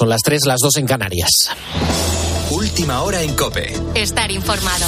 Son las 3, las 2 en Canarias. Última hora en Cope. Estar informado.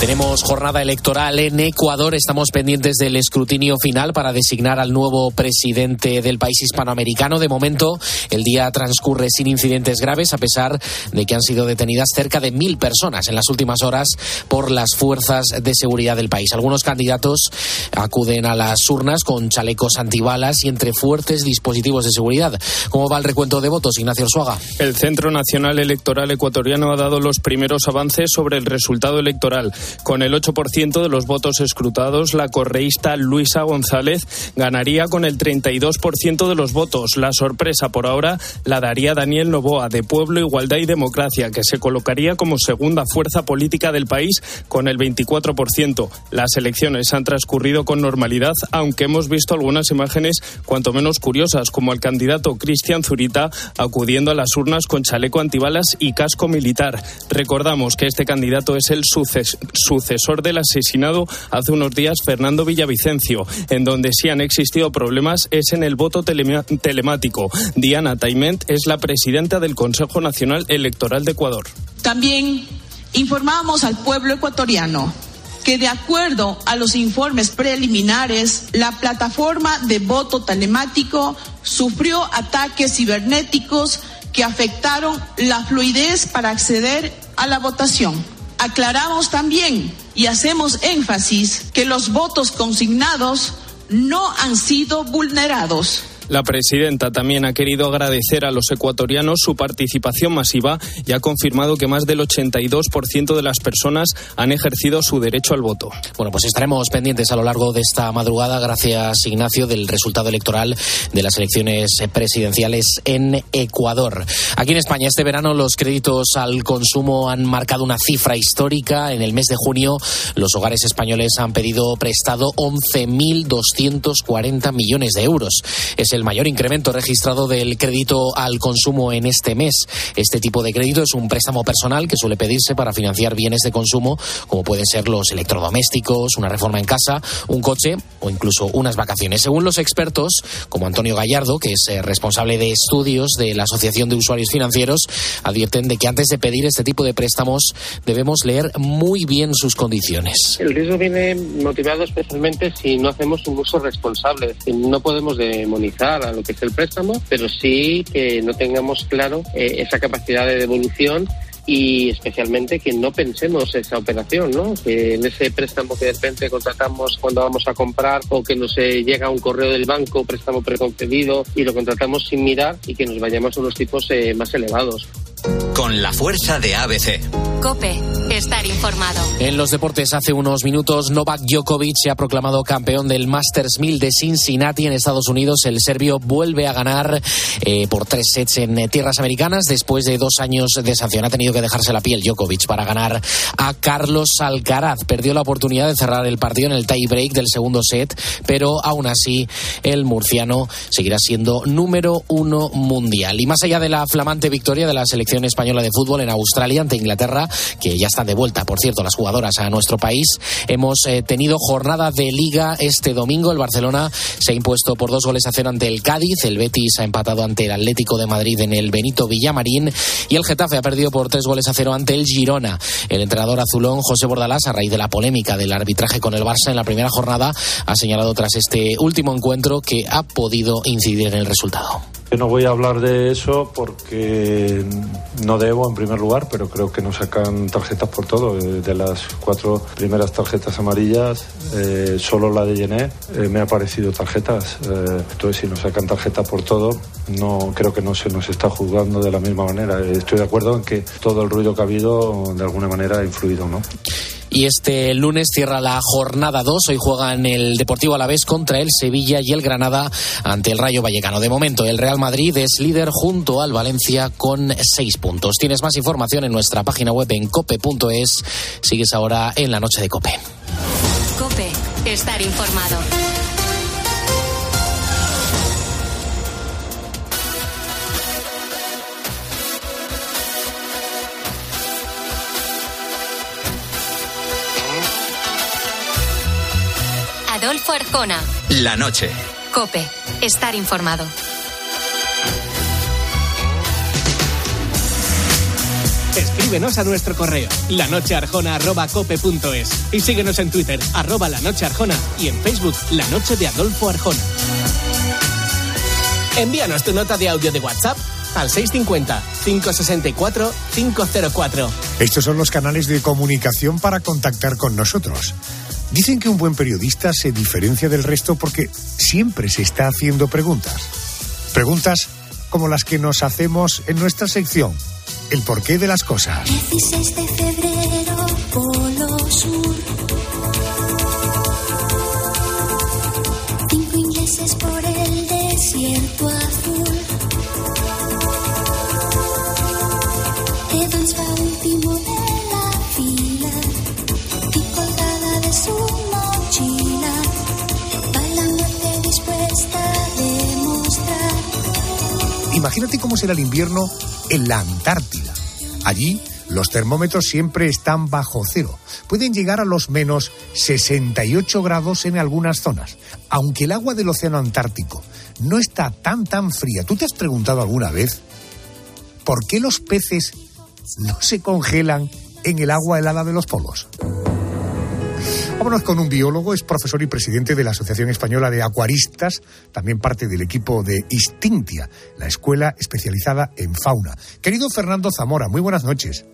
Tenemos jornada electoral en Ecuador. Estamos pendientes del escrutinio final para designar al nuevo presidente del país hispanoamericano. De momento, el día transcurre sin incidentes graves, a pesar de que han sido detenidas cerca de mil personas en las últimas horas por las fuerzas de seguridad del país. Algunos candidatos acuden a las urnas con chalecos antibalas y entre fuertes dispositivos de seguridad. ¿Cómo va el recuento de votos, Ignacio Orsuaga? El Centro Nacional Electoral Ecuatoriano ha dado los primeros avances sobre el resultado electoral. Con el 8% de los votos escrutados, la correísta Luisa González ganaría con el 32% de los votos. La sorpresa por ahora la daría Daniel Novoa, de Pueblo, Igualdad y Democracia, que se colocaría como segunda fuerza política del país con el 24%. Las elecciones han transcurrido con normalidad, aunque hemos visto algunas imágenes cuanto menos curiosas, como el candidato Cristian Zurita acudiendo a las urnas con chaleco antibalas y casco militar. Recordamos que este candidato es el sucesor sucesor del asesinado hace unos días Fernando Villavicencio. En donde sí han existido problemas es en el voto telemático. Diana Taiment es la presidenta del Consejo Nacional Electoral de Ecuador. También informamos al pueblo ecuatoriano que de acuerdo a los informes preliminares, la plataforma de voto telemático sufrió ataques cibernéticos que afectaron la fluidez para acceder a la votación. Aclaramos también y hacemos énfasis que los votos consignados no han sido vulnerados. La presidenta también ha querido agradecer a los ecuatorianos su participación masiva y ha confirmado que más del 82% de las personas han ejercido su derecho al voto. Bueno, pues estaremos pendientes a lo largo de esta madrugada, gracias Ignacio, del resultado electoral de las elecciones presidenciales en Ecuador. Aquí en España este verano los créditos al consumo han marcado una cifra histórica. En el mes de junio los hogares españoles han pedido prestado 11.240 millones de euros. Es el el mayor incremento registrado del crédito al consumo en este mes. Este tipo de crédito es un préstamo personal que suele pedirse para financiar bienes de consumo, como pueden ser los electrodomésticos, una reforma en casa, un coche o incluso unas vacaciones. Según los expertos, como Antonio Gallardo, que es eh, responsable de estudios de la Asociación de Usuarios Financieros, advierten de que antes de pedir este tipo de préstamos debemos leer muy bien sus condiciones. El riesgo viene motivado especialmente si no hacemos un uso responsable. No podemos demonizar a lo que es el préstamo, pero sí que no tengamos claro eh, esa capacidad de devolución y especialmente que no pensemos esa operación, ¿no? Que en ese préstamo que de repente contratamos cuando vamos a comprar o que nos eh, llega un correo del banco, préstamo preconcedido y lo contratamos sin mirar y que nos vayamos a unos tipos eh, más elevados. Con la fuerza de ABC. Cope, estar informado. En los deportes, hace unos minutos, Novak Djokovic se ha proclamado campeón del Masters 1000 de Cincinnati en Estados Unidos. El serbio vuelve a ganar eh, por tres sets en eh, tierras americanas después de dos años de sanción. Ha tenido que dejarse la piel Djokovic para ganar a Carlos Alcaraz. Perdió la oportunidad de cerrar el partido en el tie break del segundo set, pero aún así el murciano seguirá siendo número uno mundial. Y más allá de la flamante victoria de la selección española de fútbol en Australia ante Inglaterra, que ya están de vuelta, por cierto, las jugadoras a nuestro país. Hemos eh, tenido jornada de liga este domingo. El Barcelona se ha impuesto por dos goles a cero ante el Cádiz. El Betis ha empatado ante el Atlético de Madrid en el Benito Villamarín. Y el Getafe ha perdido por tres goles a cero ante el Girona. El entrenador azulón, José Bordalás, a raíz de la polémica del arbitraje con el Barça en la primera jornada, ha señalado tras este último encuentro que ha podido incidir en el resultado. Yo no voy a hablar de eso porque no debo en primer lugar, pero creo que nos sacan tarjetas por todo. Eh, de las cuatro primeras tarjetas amarillas, eh, solo la de Yené eh, me ha parecido tarjetas. entonces, si nos sacan tarjeta por todo, no creo que no se nos está juzgando de la misma manera. Estoy de acuerdo en que todo el ruido que ha habido de alguna manera ha influido, ¿no? Y este lunes cierra la jornada 2. Hoy juegan el Deportivo Alavés contra el Sevilla y el Granada ante el Rayo Vallecano. De momento, el Real Madrid es líder junto al Valencia con seis puntos. Tienes más información en nuestra página web en cope.es. Sigues ahora en la noche de Cope. Cope, estar informado. Adolfo Arjona. La noche. Cope. Estar informado. Escríbenos a nuestro correo lanochearjona.cope.es y síguenos en Twitter arroba lanochearjona y en Facebook La Noche de Adolfo Arjona. Envíanos tu nota de audio de WhatsApp al 650-564-504. Estos son los canales de comunicación para contactar con nosotros. Dicen que un buen periodista se diferencia del resto porque siempre se está haciendo preguntas. Preguntas como las que nos hacemos en nuestra sección. El porqué de las cosas. 16 de febrero, Imagínate cómo será el invierno en la Antártida. Allí los termómetros siempre están bajo cero. Pueden llegar a los menos 68 grados en algunas zonas. Aunque el agua del océano Antártico no está tan tan fría, ¿tú te has preguntado alguna vez por qué los peces no se congelan en el agua helada de los polos? Vámonos con un biólogo, es profesor y presidente de la Asociación Española de Acuaristas, también parte del equipo de Instintia, la escuela especializada en fauna. Querido Fernando Zamora, muy buenas noches.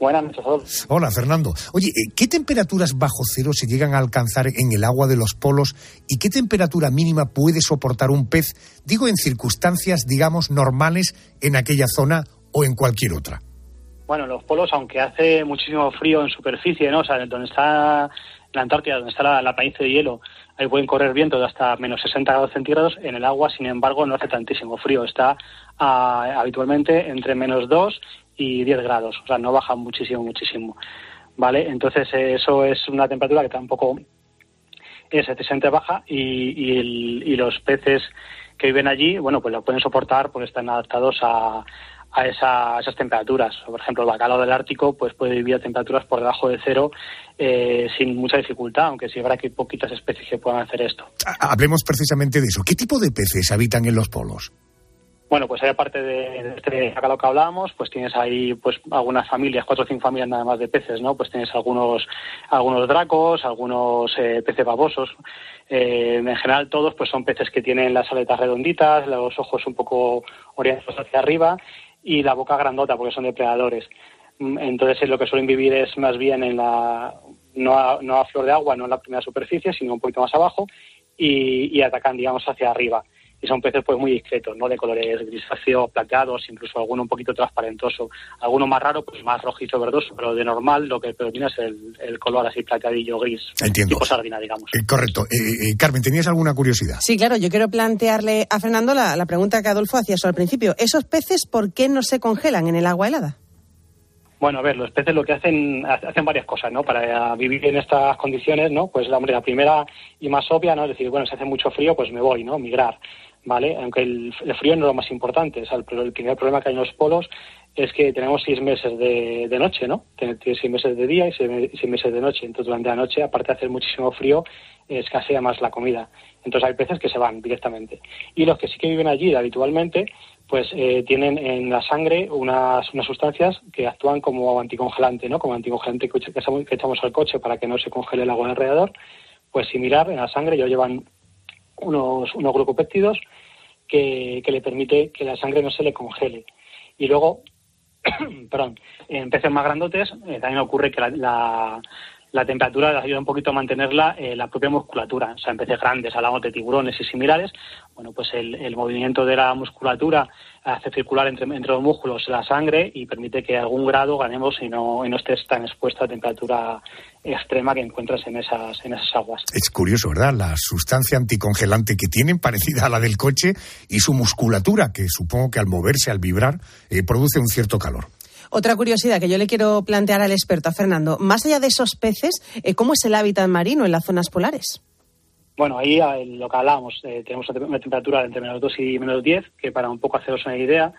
Buenas noches a todos. Hola, Fernando. Oye, eh, ¿qué temperaturas bajo cero se llegan a alcanzar en el agua de los polos y qué temperatura mínima puede soportar un pez, digo, en circunstancias, digamos, normales en aquella zona o en cualquier otra? Bueno, los polos, aunque hace muchísimo frío en superficie, ¿no? O sea, donde está la Antártida, donde está la, la planicie de hielo, ahí pueden correr vientos de hasta menos 60 grados centígrados. En el agua, sin embargo, no hace tantísimo frío. Está ah, habitualmente entre menos 2 y 10 grados. O sea, no baja muchísimo, muchísimo. ¿Vale? Entonces, eh, eso es una temperatura que tampoco es excesivamente baja y, y, el- y los peces que viven allí, bueno, pues lo pueden soportar porque están adaptados a, a, esa- a esas temperaturas. Por ejemplo, el bacalao del Ártico pues puede vivir a temperaturas por debajo de cero eh, sin mucha dificultad, aunque sí habrá que poquitas especies que puedan hacer esto. Ha- Hablemos precisamente de eso. ¿Qué tipo de peces habitan en los polos? Bueno, pues ahí aparte de, de este bacalao que hablábamos, pues tienes ahí pues algunas familias, cuatro o cinco familias nada más de peces, ¿no? Pues tienes algunos algunos dracos, algunos eh, peces babosos. Eh, en general todos pues son peces que tienen las aletas redonditas, los ojos un poco orientados hacia arriba y la boca grandota porque son depredadores. Mm, Entonces eh, lo que suelen vivir es más bien en la no a, no a flor de agua, no en la primera superficie, sino un poquito más abajo y, y atacan digamos hacia arriba y son peces pues muy discretos, ¿no? De colores grisáceos, plateados, incluso alguno un poquito transparentoso, alguno más raro, pues más rojizo, verdoso, pero de normal lo que predomina es el, el color así plateadillo gris, Entiendo. tipo sardina, digamos. Eh, correcto. Eh, eh, Carmen, ¿tenías alguna curiosidad? Sí, claro, yo quiero plantearle a Fernando la, la pregunta que Adolfo hacía eso al principio. ¿Esos peces por qué no se congelan en el agua helada? Bueno, a ver, los peces lo que hacen, hacen varias cosas, ¿no? Para vivir en estas condiciones, ¿no? Pues la, la primera y más obvia, ¿no? Es decir, bueno, si hace mucho frío, pues me voy, ¿no? Migrar, ¿vale? Aunque el, el frío no es lo más importante, o sea, el, primer problema que hay en los polos es que tenemos seis meses de, de noche, ¿no? Tiene tiene seis meses de día y seis, meses de noche. Entonces, durante la noche, aparte de hacer muchísimo frío, escasea más la comida. Entonces, hay peces que se van directamente. Y los que sí que viven allí habitualmente, pues eh, tienen en la sangre unas, unas sustancias que actúan como anticongelante, ¿no? Como anticongelante que que echamos al coche para que no se congele el agua alrededor. Pues similar, en la sangre ellos llevan unos, unos glucopéptidos que, que le permite que la sangre no se le congele. Y luego, perdón, en peces más grandotes eh, también ocurre que la, la, la temperatura les ayuda un poquito a mantenerla eh, la propia musculatura. O sea, en peces grandes, hablamos de tiburones y similares, bueno, pues el, el movimiento de la musculatura hace circular entre, los músculos la sangre y permite que a algún grado ganemos y no, y no estés tan expuesto a temperatura extrema que encuentras en esas, en esas aguas. Es curioso, ¿verdad? La sustancia anticongelante que tienen, parecida a la del coche, y su musculatura, que supongo que al moverse, al vibrar, eh, produce un cierto calor. Otra curiosidad que yo le quiero plantear al experto, a Fernando. Más allá de esos peces, eh, ¿cómo es el hábitat marino en las zonas polares? Bueno, ahí lo que hablábamos, eh, tenemos una temperatura entre menos 2 y menos 10, que para un poco haceros una idea,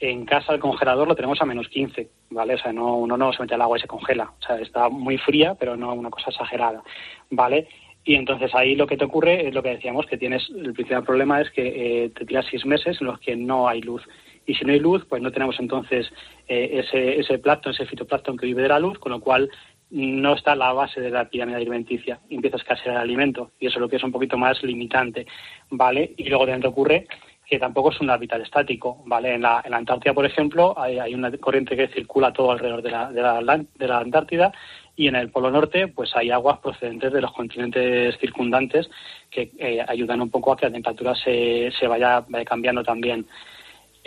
en casa el congelador lo tenemos a menos 15, ¿vale? O sea, no, uno no se mete al agua y se congela. O sea, está muy fría, pero no una cosa exagerada, ¿vale? Y entonces ahí lo que te ocurre es lo que decíamos, que tienes, el principal problema es que eh, te tiras seis meses en los que no hay luz. Y si no hay luz, pues no tenemos entonces eh, ese, ese plancton, ese fitoplancton que vive de la luz, con lo cual no está la base de la pirámide alimenticia empieza a escasear el alimento y eso es lo que es un poquito más limitante, ¿vale? Y luego dentro ocurre que tampoco es un hábitat estático, ¿vale? En la, en la Antártida, por ejemplo, hay, una corriente que circula todo alrededor de la, de, la, de la Antártida y en el Polo Norte, pues hay aguas procedentes de los continentes circundantes que eh, ayudan un poco a que la temperatura se, se vaya cambiando también.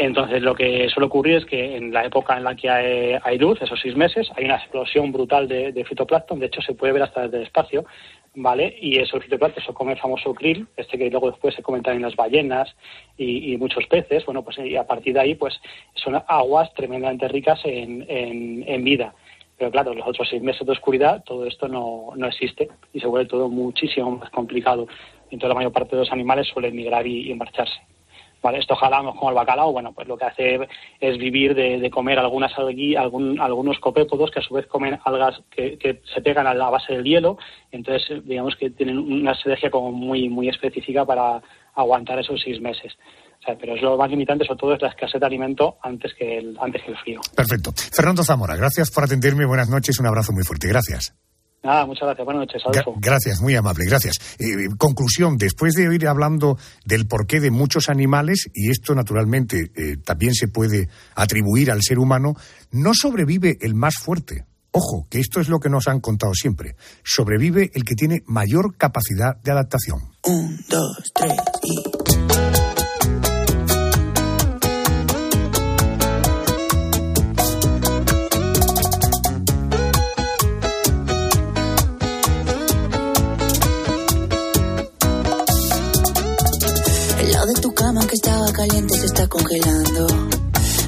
Entonces, lo que suele ocurrir es que en la época en la que hay, luz, esos seis meses, hay una explosión brutal de, de, fitoplancton. De hecho, se puede ver hasta desde el espacio, ¿vale? Y esos fitoplancton se come el famoso krill, este que luego después se comentan en las ballenas y, y, muchos peces. Bueno, pues y a partir de ahí, pues son aguas tremendamente ricas en, en, en vida. Pero claro, los otros seis meses de oscuridad, todo esto no, no existe y se vuelve todo muchísimo más complicado. Entonces, la mayor parte de los animales suelen migrar y, y marcharse. Vale, esto jalamos como el bacalao, bueno, pues lo que hace es vivir de, comer algunas algui, algún, algunos copépodos que a su vez comen algas que, se pegan a la base del hielo, entonces digamos que tienen una estrategia como muy, muy específica para aguantar esos seis meses. Pero es lo más limitante, sobre todo es la escasez de alimento antes que el, antes que el frío. Perfecto. Fernando Zamora, gracias por atenderme, buenas noches, un abrazo muy fuerte, gracias. Nada, muchas gracias. Buenas noches, Adolfo. Gracias, muy amable, gracias. Eh, conclusión, después de ir hablando del porqué de muchos animales, y esto naturalmente eh, también se puede atribuir al ser humano, no sobrevive el más fuerte. Ojo, que esto es lo que nos han contado siempre. Sobrevive el que tiene mayor capacidad de adaptación. Un, dos, tres y... que estaba caliente se está congelando.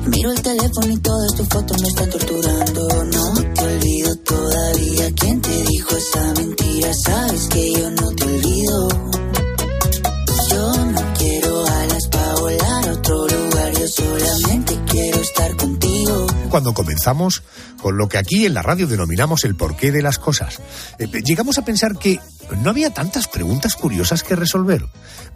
Miro el teléfono y todas tus fotos me están torturando. No te olvido todavía. ¿Quién te dijo esa mentira? Sabes que yo no te olvido. Yo no Cuando comenzamos con lo que aquí en la radio denominamos el porqué de las cosas, eh, llegamos a pensar que no había tantas preguntas curiosas que resolver.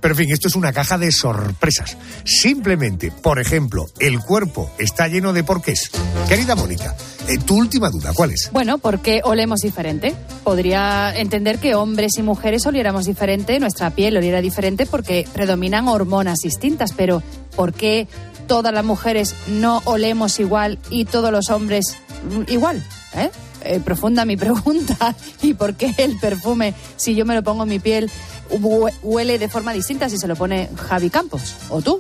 Pero en fin, esto es una caja de sorpresas. Simplemente, por ejemplo, el cuerpo está lleno de porqués. Querida Mónica, eh, tu última duda, ¿cuál es? Bueno, porque olemos diferente. Podría entender que hombres y mujeres oliéramos diferente, nuestra piel oliera diferente porque predominan hormonas distintas, pero ¿por qué todas las mujeres no olemos igual y todos los hombres igual? ¿Eh? Eh, profunda mi pregunta. ¿Y por qué el perfume, si yo me lo pongo en mi piel, huele de forma distinta si se lo pone Javi Campos o tú?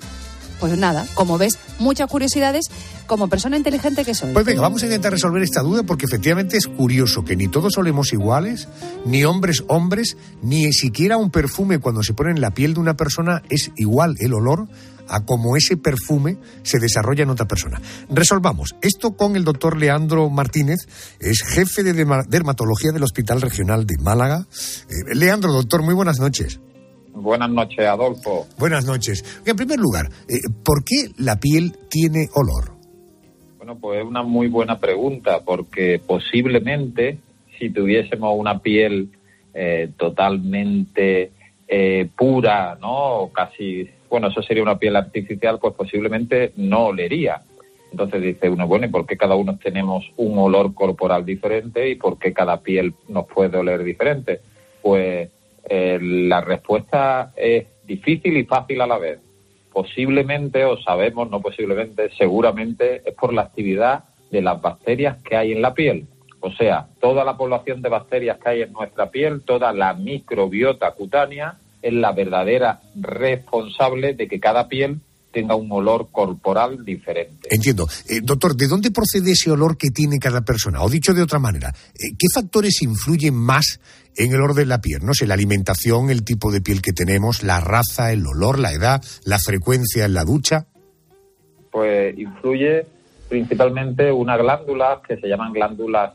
Pues nada, como ves, muchas curiosidades como persona inteligente que soy. Pues venga, vamos a intentar resolver esta duda porque efectivamente es curioso que ni todos olemos iguales, ni hombres hombres, ni siquiera un perfume cuando se pone en la piel de una persona es igual el olor a cómo ese perfume se desarrolla en otra persona. Resolvamos esto con el doctor Leandro Martínez, es jefe de dermatología del Hospital Regional de Málaga. Eh, Leandro, doctor, muy buenas noches. Buenas noches, Adolfo. Buenas noches. En primer lugar, eh, ¿por qué la piel tiene olor? Bueno, pues es una muy buena pregunta, porque posiblemente si tuviésemos una piel eh, totalmente eh, pura, ¿no? Casi, bueno, eso sería una piel artificial, pues posiblemente no olería. Entonces dice uno, bueno, ¿y por qué cada uno tenemos un olor corporal diferente y por qué cada piel nos puede oler diferente? Pues eh, la respuesta es difícil y fácil a la vez. Posiblemente, o sabemos, no posiblemente, seguramente es por la actividad de las bacterias que hay en la piel. O sea, toda la población de bacterias que hay en nuestra piel, toda la microbiota cutánea, es la verdadera responsable de que cada piel tenga un olor corporal diferente. Entiendo. Eh, doctor, ¿de dónde procede ese olor que tiene cada persona? O dicho de otra manera, eh, ¿qué factores influyen más en el olor de la piel? No sé, la alimentación, el tipo de piel que tenemos, la raza, el olor, la edad, la frecuencia en la ducha. Pues influye principalmente una glándula que se llaman glándulas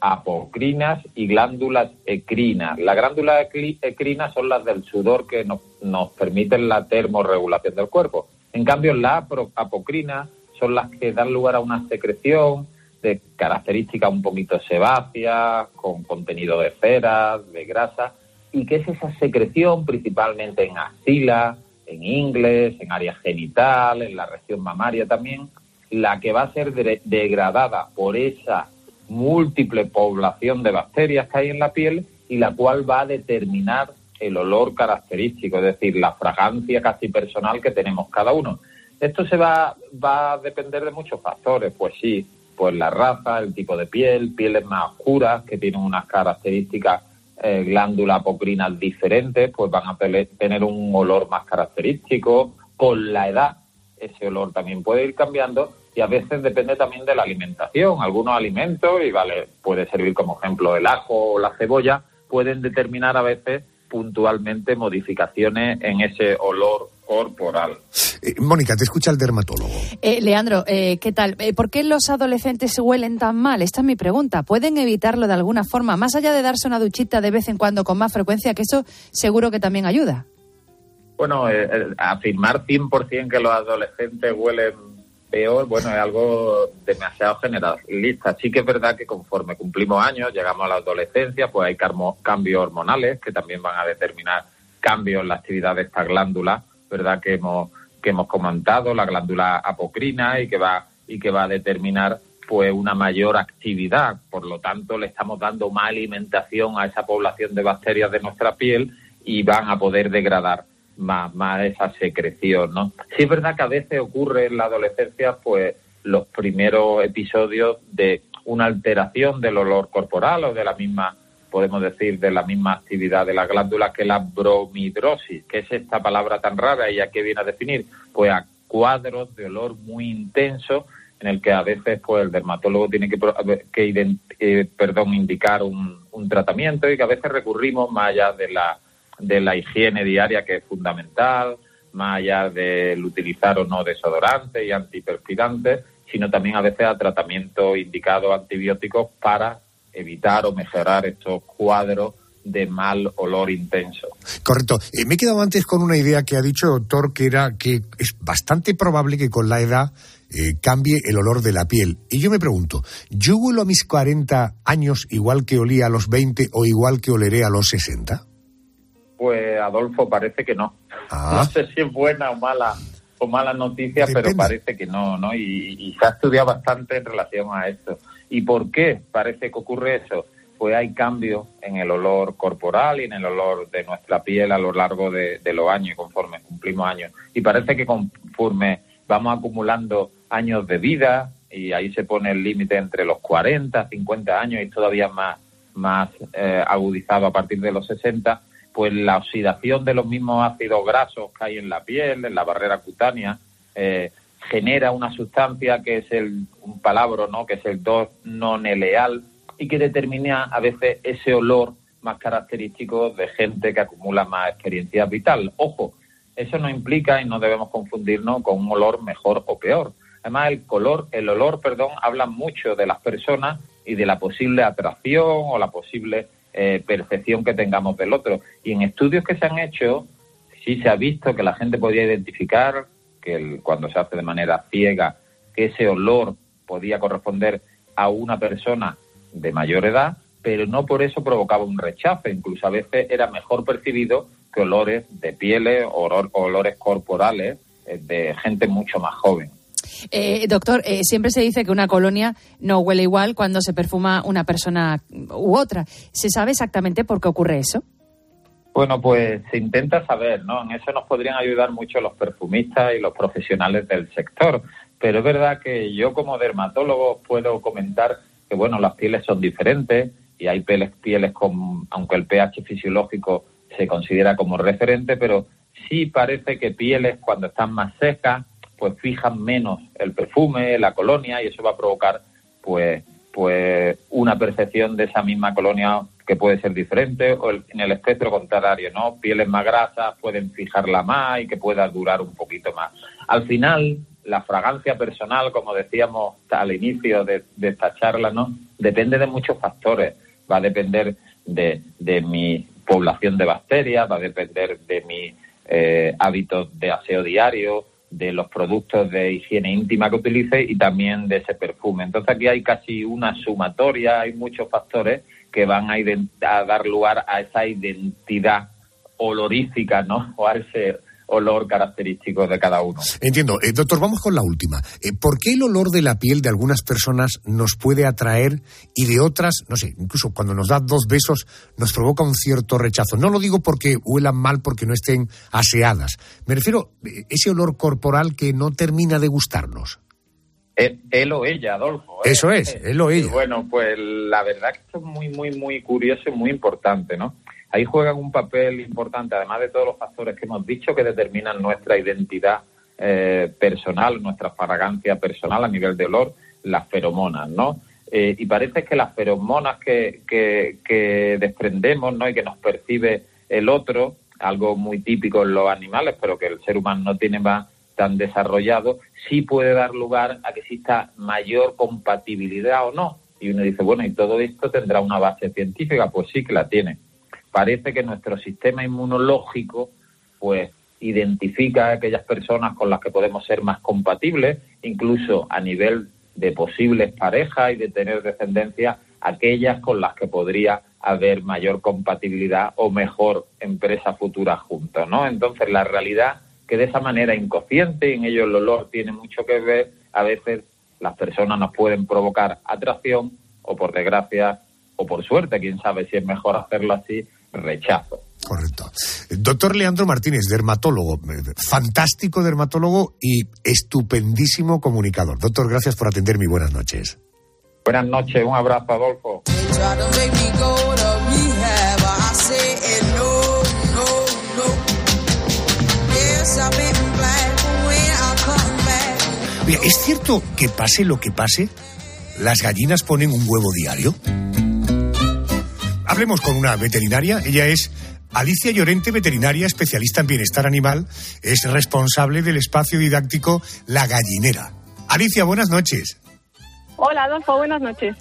apocrinas y glándulas ecrinas. Las glándulas ecrinas son las del sudor que nos, nos permiten la termorregulación del cuerpo. En cambio, las apocrinas son las que dan lugar a una secreción de características un poquito sebáceas, con contenido de ceras, de grasa, y que es esa secreción principalmente en axila, en ingles, en área genital, en la región mamaria también, la que va a ser de- degradada por esa múltiple población de bacterias que hay en la piel y la cual va a determinar el olor característico, es decir, la fragancia casi personal que tenemos cada uno. Esto se va, va a depender de muchos factores, pues sí, pues la raza, el tipo de piel, pieles más oscuras que tienen unas características eh, glándulas apocrinas diferentes, pues van a tener un olor más característico. Con la edad, ese olor también puede ir cambiando y a veces depende también de la alimentación. Algunos alimentos, y vale, puede servir como ejemplo el ajo o la cebolla, pueden determinar a veces puntualmente modificaciones en ese olor corporal. Eh, Mónica, te escucha el dermatólogo. Eh, Leandro, eh, ¿qué tal? Eh, ¿Por qué los adolescentes huelen tan mal? Esta es mi pregunta. ¿Pueden evitarlo de alguna forma? Más allá de darse una duchita de vez en cuando con más frecuencia, que eso seguro que también ayuda. Bueno, eh, eh, afirmar 100% que los adolescentes huelen peor, bueno, es algo demasiado generalista. Sí que es verdad que conforme cumplimos años, llegamos a la adolescencia, pues hay cambios hormonales que también van a determinar cambios en la actividad de esta glándula, ¿verdad? Que hemos, que hemos comentado, la glándula apocrina y que va, y que va a determinar pues una mayor actividad. Por lo tanto, le estamos dando más alimentación a esa población de bacterias de nuestra piel y van a poder degradar más, más esa secreción, ¿no? Sí es verdad que a veces ocurre en la adolescencia, pues, los primeros episodios de una alteración del olor corporal o de la misma, podemos decir, de la misma actividad de la glándula que la bromidrosis, que es esta palabra tan rara y a qué viene a definir, pues a cuadros de olor muy intenso en el que a veces pues el dermatólogo tiene que, que eh, perdón, indicar un, un tratamiento y que a veces recurrimos más allá de la de la higiene diaria que es fundamental, más allá del utilizar o no desodorantes y antiperspirantes, sino también a veces a tratamientos indicados antibióticos para evitar o mejorar estos cuadros de mal olor intenso. Correcto. Eh, me he quedado antes con una idea que ha dicho el doctor, que era que es bastante probable que con la edad eh, cambie el olor de la piel. Y yo me pregunto, ¿yo huelo a mis 40 años igual que olía a los 20 o igual que oleré a los 60? Pues Adolfo parece que no. No sé si es buena o mala o mala noticia, pero parece que no, ¿no? Y, y se ha estudiado bastante en relación a esto. ¿Y por qué parece que ocurre eso? Pues hay cambios en el olor corporal y en el olor de nuestra piel a lo largo de, de los años, conforme cumplimos años. Y parece que conforme vamos acumulando años de vida, y ahí se pone el límite entre los 40, 50 años y todavía más, más eh, agudizado a partir de los 60, pues la oxidación de los mismos ácidos grasos que hay en la piel, en la barrera cutánea, eh, genera una sustancia que es el, un palabro, ¿no? que es el 2 noneleal y que determina a veces ese olor más característico de gente que acumula más experiencia vital. Ojo, eso no implica y no debemos confundirnos con un olor mejor o peor. Además, el color, el olor, perdón, habla mucho de las personas y de la posible atracción o la posible eh, percepción que tengamos del otro. Y en estudios que se han hecho, sí se ha visto que la gente podía identificar que el- cuando se hace de manera ciega, que ese olor podía corresponder a una persona de mayor edad, pero no por eso provocaba un rechazo. Incluso a veces era mejor percibido que olores de pieles o olor- olores corporales eh, de gente mucho más joven. Eh, doctor, eh, siempre se dice que una colonia no huele igual cuando se perfuma una persona u otra. ¿Se sabe exactamente por qué ocurre eso? Bueno, pues se intenta saber, ¿no? En eso nos podrían ayudar mucho los perfumistas y los profesionales del sector. Pero es verdad que yo como dermatólogo puedo comentar que, bueno, las pieles son diferentes y hay pieles, pieles con, aunque el pH fisiológico se considera como referente, pero sí parece que pieles cuando están más secas, pues fijan menos el perfume, la colonia y eso va a provocar, pues, pues una percepción de esa misma colonia que puede ser diferente o el- en el espectro contrario, ¿no? Pieles más grasas pueden fijarla más y que pueda durar un poquito más. Al final, la fragancia personal, como decíamos al inicio de, esta charla, ¿no? Depende de muchos factores. Va a depender de, de mi población de bacterias, va a depender de mis eh, hábitos de aseo diario, de los productos de higiene íntima que utilice y también de ese perfume. Entonces aquí hay casi una sumatoria, hay muchos factores que van a, a dar lugar a esa identidad olorífica, ¿no? O a ese olor característico de cada uno. Entiendo. Eh, doctor, vamos con la última. Eh, ¿Por qué el olor de la piel de algunas personas nos puede atraer y de otras, no sé, incluso cuando nos da dos besos, nos provoca un cierto rechazo? No lo digo porque huelan mal, porque no estén aseadas. Me refiero a ese olor corporal que no termina de gustarnos. Él, él o ella, Adolfo. ¿eh? Eso es, él o ella. Bueno, pues la verdad que esto es muy, muy, muy curioso y muy importante, ¿no? Ahí juegan un papel importante, además de todos los factores que hemos dicho que determinan nuestra identidad eh, personal, nuestra fragancia personal a nivel de olor, las feromonas, ¿no? Eh, y parece que las feromonas que, que, que desprendemos, ¿no? Y que nos percibe el otro, algo muy típico en los animales, pero que el ser humano no tiene más tan desarrollado, sí puede dar lugar a que exista mayor compatibilidad o no. Y uno dice, bueno, ¿y todo esto tendrá una base científica? Pues sí que la tiene. Parece que nuestro sistema inmunológico, pues, identifica a aquellas personas con las que podemos ser más compatibles, incluso a nivel de posibles parejas y de tener descendencia, aquellas con las que podría haber mayor compatibilidad o mejor empresa futura juntos, ¿no? Entonces, la realidad que de esa manera inconsciente, en ello el olor tiene mucho que ver, a veces las personas nos pueden provocar atracción o por desgracia o por suerte, quién sabe si es mejor hacerlo así, rechazo. Correcto. Doctor Leandro Martínez, dermatólogo, eh, fantástico dermatólogo y estupendísimo comunicador. Doctor, gracias por atender mi buenas noches. Buenas noches, un abrazo, Adolfo. Oye, ¿es cierto que pase lo que pase, las gallinas ponen un huevo diario? Hablemos con una veterinaria. Ella es Alicia Llorente, veterinaria, especialista en bienestar animal. Es responsable del espacio didáctico La Gallinera. Alicia, buenas noches. Hola, Adolfo, buenas noches.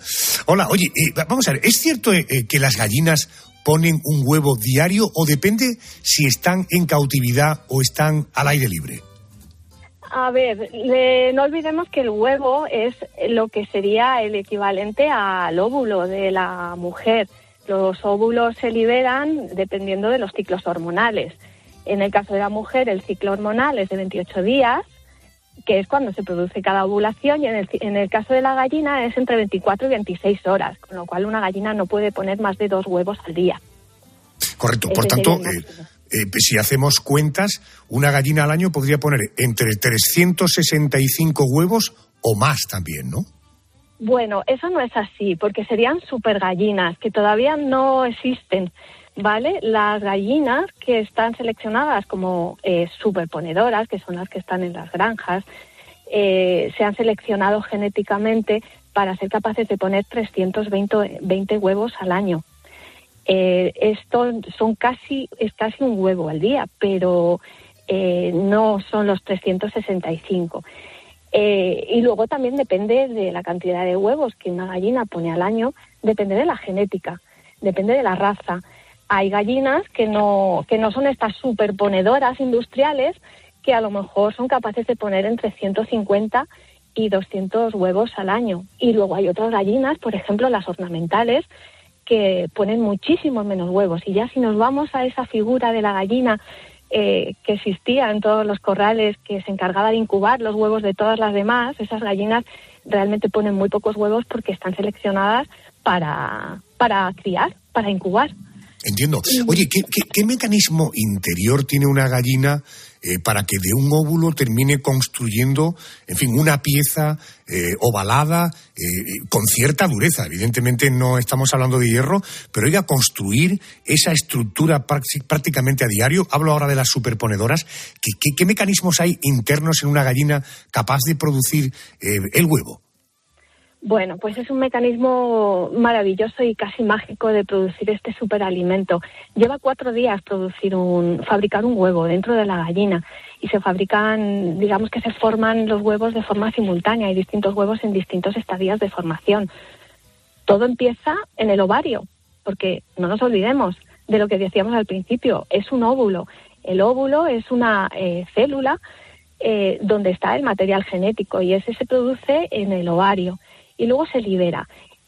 Hola, oye, eh, vamos a ver, ¿es cierto eh, eh, que las gallinas ponen un huevo diario o depende si están en cautividad o están al aire libre? A ver, le- no olvidemos que el huevo es lo que sería el equivalente al óvulo de la mujer. Los óvulos se liberan dependiendo de los ciclos hormonales. En el caso de la mujer, el ciclo hormonal es de 28 días, que es cuando se produce cada ovulación, y en el, en el caso de la gallina es entre 24 y 26 horas, con lo cual una gallina no puede poner más de dos huevos al día. Correcto. Ese Por tanto, eh, eh, si hacemos cuentas, una gallina al año podría poner entre 365 huevos o más también, ¿no? Bueno, eso no es así, porque serían super gallinas que todavía no existen, ¿vale? Las gallinas que están seleccionadas como eh, superponedoras, que son las que están en las granjas, eh, se han seleccionado genéticamente para ser capaces de poner 320 20 huevos al año. Eh, esto son casi, es casi un huevo al día, pero eh, no son los 365. Eh, y luego también depende de la cantidad de huevos que una gallina pone al año, depende de la genética, depende de la raza. Hay gallinas que no, que no son estas superponedoras industriales que a lo mejor son capaces de poner entre 150 y 200 huevos al año. Y luego hay otras gallinas, por ejemplo las ornamentales, que ponen muchísimos menos huevos. Y ya si nos vamos a esa figura de la gallina eh, que existía en todos los corrales, que se encargaba de incubar los huevos de todas las demás, esas gallinas realmente ponen muy pocos huevos porque están seleccionadas para, para criar, para incubar. Entiendo. Oye, ¿qué, qué, qué mecanismo interior tiene una gallina eh, para que de un óvulo termine construyendo, en fin, una pieza eh, ovalada eh, con cierta dureza? Evidentemente no estamos hablando de hierro, pero oiga, construir esa estructura prácticamente a diario. Hablo ahora de las superponedoras. ¿Qué, mecanismos hay internos en una gallina capaz de producir el huevo? Bueno, pues es un mecanismo maravilloso y casi mágico de producir este superalimento. Lleva cuatro días producir un, fabricar un huevo dentro de la gallina y se fabrican, digamos que se forman los huevos de forma simultánea. Hay distintos huevos en distintos estadios de formación. Todo empieza en el ovario, porque no nos olvidemos de lo que decíamos al principio, es un óvulo. El óvulo es una eh, célula eh, donde está el material genético y ese se produce en el ovario y luego se libera.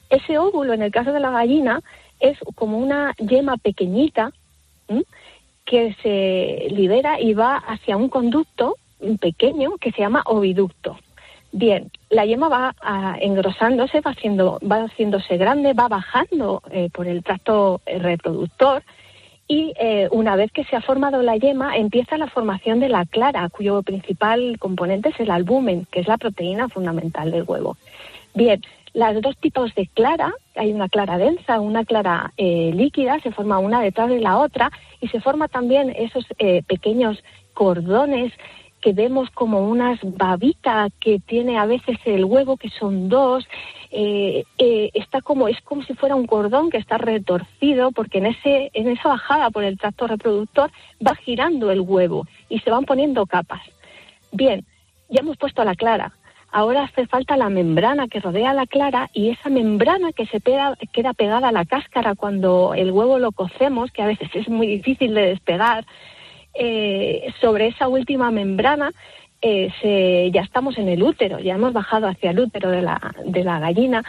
Ese óvulo, en el caso de la gallina, es como una yema pequeñita que se libera y va hacia un conducto pequeño que se llama oviducto. Bien, la yema va ah, engrosándose, va, haciendo, va haciéndose grande, va bajando eh, por el tracto eh, reproductor y eh, una vez que se ha formado la yema empieza la formación de la clara, cuyo principal componente es el albumen, que es la proteína fundamental del huevo. Bien, las dos tipos de clara, hay una clara densa, una clara eh, líquida, se forma una detrás de la otra y se forma también esos eh, pequeños cordones que vemos como unas babitas que tiene a veces el huevo, que son dos, eh, eh, está como, es como si fuera un cordón que está retorcido, porque en, ese, en esa bajada por el tracto reproductor va girando el huevo y se van poniendo capas. Bien, ya hemos puesto la clara. Ahora hace falta la membrana que rodea la clara y esa membrana que se pega, queda pegada a la cáscara cuando el huevo lo cocemos, que a veces es muy difícil de despegar, eh, sobre esa última membrana eh, se, ya estamos en el útero, ya hemos bajado hacia el útero de la, de la gallina.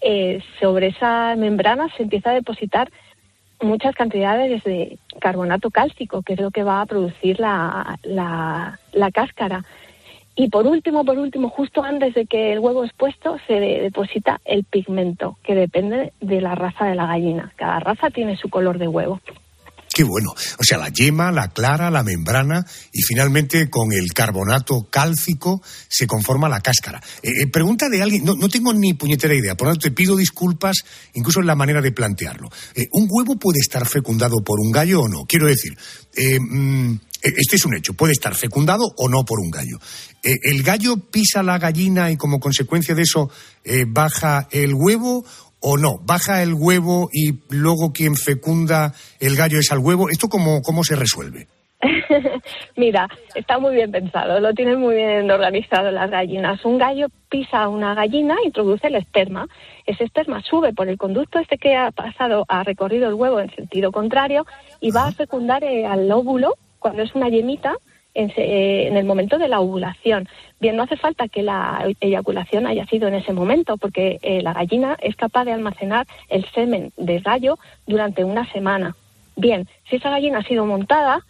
Eh, sobre esa membrana se empieza a depositar muchas cantidades de carbonato cálcico, que es lo que va a producir la, la, la cáscara. Y por último, por último, justo antes de que el huevo es puesto, se de- deposita el pigmento, que depende de la raza de la gallina. Cada raza tiene su color de huevo. Qué bueno. O sea, la yema, la clara, la membrana y finalmente con el carbonato cálcico se conforma la cáscara. Eh, eh, pregunta de alguien, no, no tengo ni puñetera idea, por lo tanto te pido disculpas incluso en la manera de plantearlo. Eh, ¿Un huevo puede estar fecundado por un gallo o no? Quiero decir, mm, este es un hecho, puede estar fecundado o no por un gallo. Eh, ¿El gallo pisa la gallina y como consecuencia de eso eh, baja el huevo o no? ¿Baja el huevo y luego quien fecunda el gallo es al huevo? ¿Esto cómo, cómo se resuelve? Mira, está muy bien pensado, lo tienen muy bien organizado las gallinas. Un gallo pisa a una gallina, introduce el esperma. Ese esperma sube por el conducto este que ha pasado, ha recorrido el huevo en sentido contrario y va a fecundar eh, al óvulo cuando es una yemita en, eh, en el momento de la ovulación. Bien, no hace falta que la eyaculación haya sido en ese momento, porque eh, la gallina es capaz de almacenar el semen de gallo durante una semana. Bien, si esa gallina ha sido montada,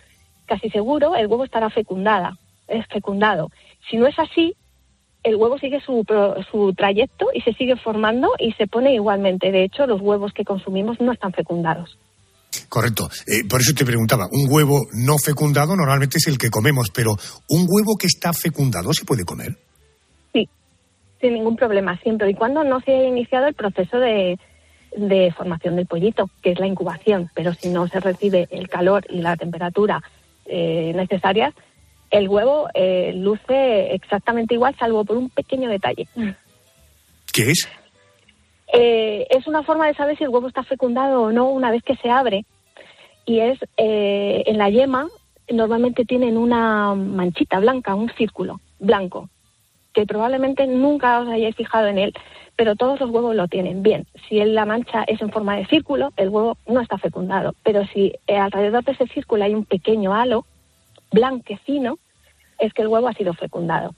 casi seguro el huevo estará fecundada, es fecundado. Si no es así, el huevo sigue su, su trayecto y se sigue formando y se pone igualmente. De hecho, los huevos que consumimos no están fecundados. Correcto. Eh, por eso te preguntaba, un huevo no fecundado normalmente es el que comemos, pero un huevo que está fecundado se puede comer. Sí, sin ningún problema, siempre y cuando no se haya iniciado el proceso de, de formación del pollito, que es la incubación. Pero si no se recibe el calor y la temperatura eh, necesarias, el huevo eh, luce exactamente igual, salvo por un pequeño detalle. ¿Qué es? Eh, es una forma de saber si el huevo está fecundado o no una vez que se abre. Y es eh, en la yema, normalmente tienen una manchita blanca, un círculo blanco, que probablemente nunca os hayáis fijado en él, pero todos los huevos lo tienen. Bien, si la mancha es en forma de círculo, el huevo no está fecundado. Pero si eh, alrededor de ese círculo hay un pequeño halo blanquecino, es que el huevo ha sido fecundado.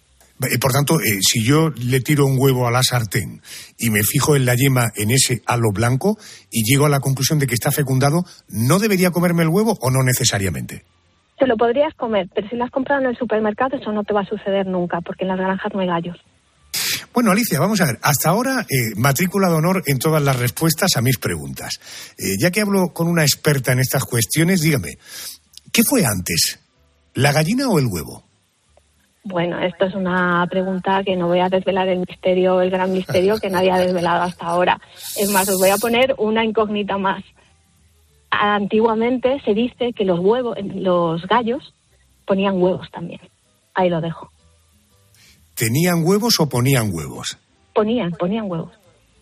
Por tanto, eh, si yo le tiro un huevo a la sartén y me fijo en la yema en ese halo blanco y llego a la conclusión de que está fecundado, ¿no debería comerme el huevo o no necesariamente? Te lo podrías comer, pero si lo has comprado en el supermercado, eso no te va a suceder nunca, porque en las granjas no hay gallos. Bueno, Alicia, vamos a ver. Hasta ahora, eh, matrícula de honor en todas las respuestas a mis preguntas. Eh, ya que hablo con una experta en estas cuestiones, dígame, ¿qué fue antes? ¿La gallina o el huevo? Bueno, esto es una pregunta que no voy a desvelar el misterio, el gran misterio que nadie ha desvelado hasta ahora. Es más, os voy a poner una incógnita más. Antiguamente se dice que los huevos, los gallos ponían huevos también. Ahí lo dejo. ¿Tenían huevos o ponían huevos? Ponían, ponían huevos.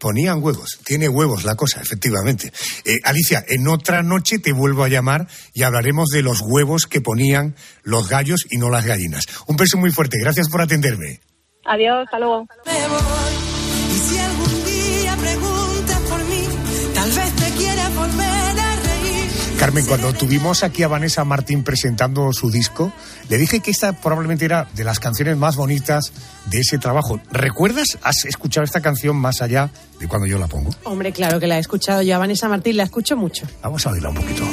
Ponían huevos. Tiene huevos la cosa, efectivamente. Eh, Alicia, en otra noche te vuelvo a llamar y hablaremos de los huevos que ponían los gallos y no las gallinas. Un beso muy fuerte. Gracias por atenderme. Adiós, hasta luego. Y Carmen, cuando tuvimos aquí a Vanessa Martín presentando su disco, le dije que esta probablemente era de las canciones más bonitas de ese trabajo. ¿Recuerdas? ¿Has escuchado esta canción más allá de cuando yo la pongo? Hombre, claro que la he escuchado yo a Vanessa Martín, la escucho mucho. Vamos a oírla un poquito.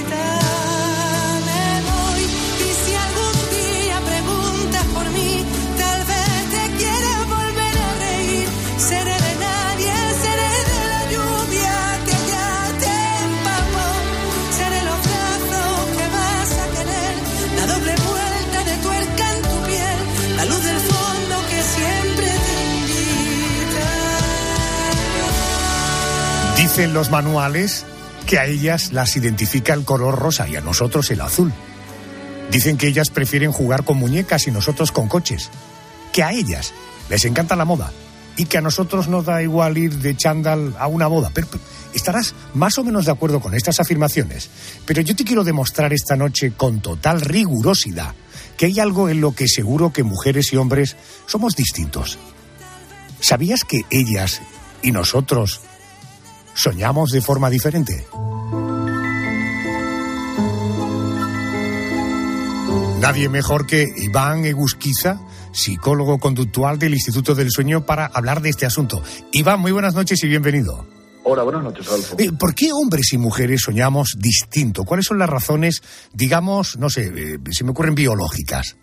Dicen los manuales que a ellas las identifica el color rosa y a nosotros el azul. Dicen que ellas prefieren jugar con muñecas y nosotros con coches. Que a ellas les encanta la moda y que a nosotros nos da igual ir de chándal a una boda. Pero, pero estarás más o menos de acuerdo con estas afirmaciones. Pero yo te quiero demostrar esta noche con total rigurosidad que hay algo en lo que seguro que mujeres y hombres somos distintos. ¿Sabías que ellas y nosotros soñamos de forma diferente? Nadie mejor que Iván Egusquiza, psicólogo conductual del Instituto del Sueño, para hablar de este asunto. Iván, muy buenas noches y bienvenido. Hola, buenas noches, Adolfo. Eh, ¿Por qué hombres y mujeres soñamos distinto? ¿Cuáles son las razones, digamos, no sé, eh, se me ocurren biológicas?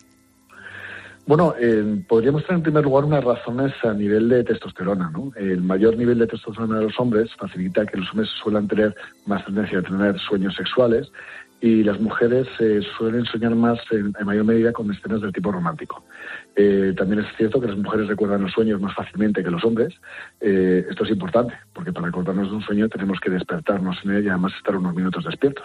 Bueno, eh, podríamos tener en primer lugar unas razones a nivel de testosterona. ¿no? El mayor nivel de testosterona de los hombres facilita que los hombres suelan tener más tendencia a tener sueños sexuales y las mujeres eh, suelen soñar más en, en, mayor medida con escenas del tipo romántico. Eh, también es cierto que las mujeres recuerdan los sueños más fácilmente que los hombres. Eh, esto es importante, porque para recordarnos de un sueño tenemos que despertarnos en él y además estar unos minutos despiertos.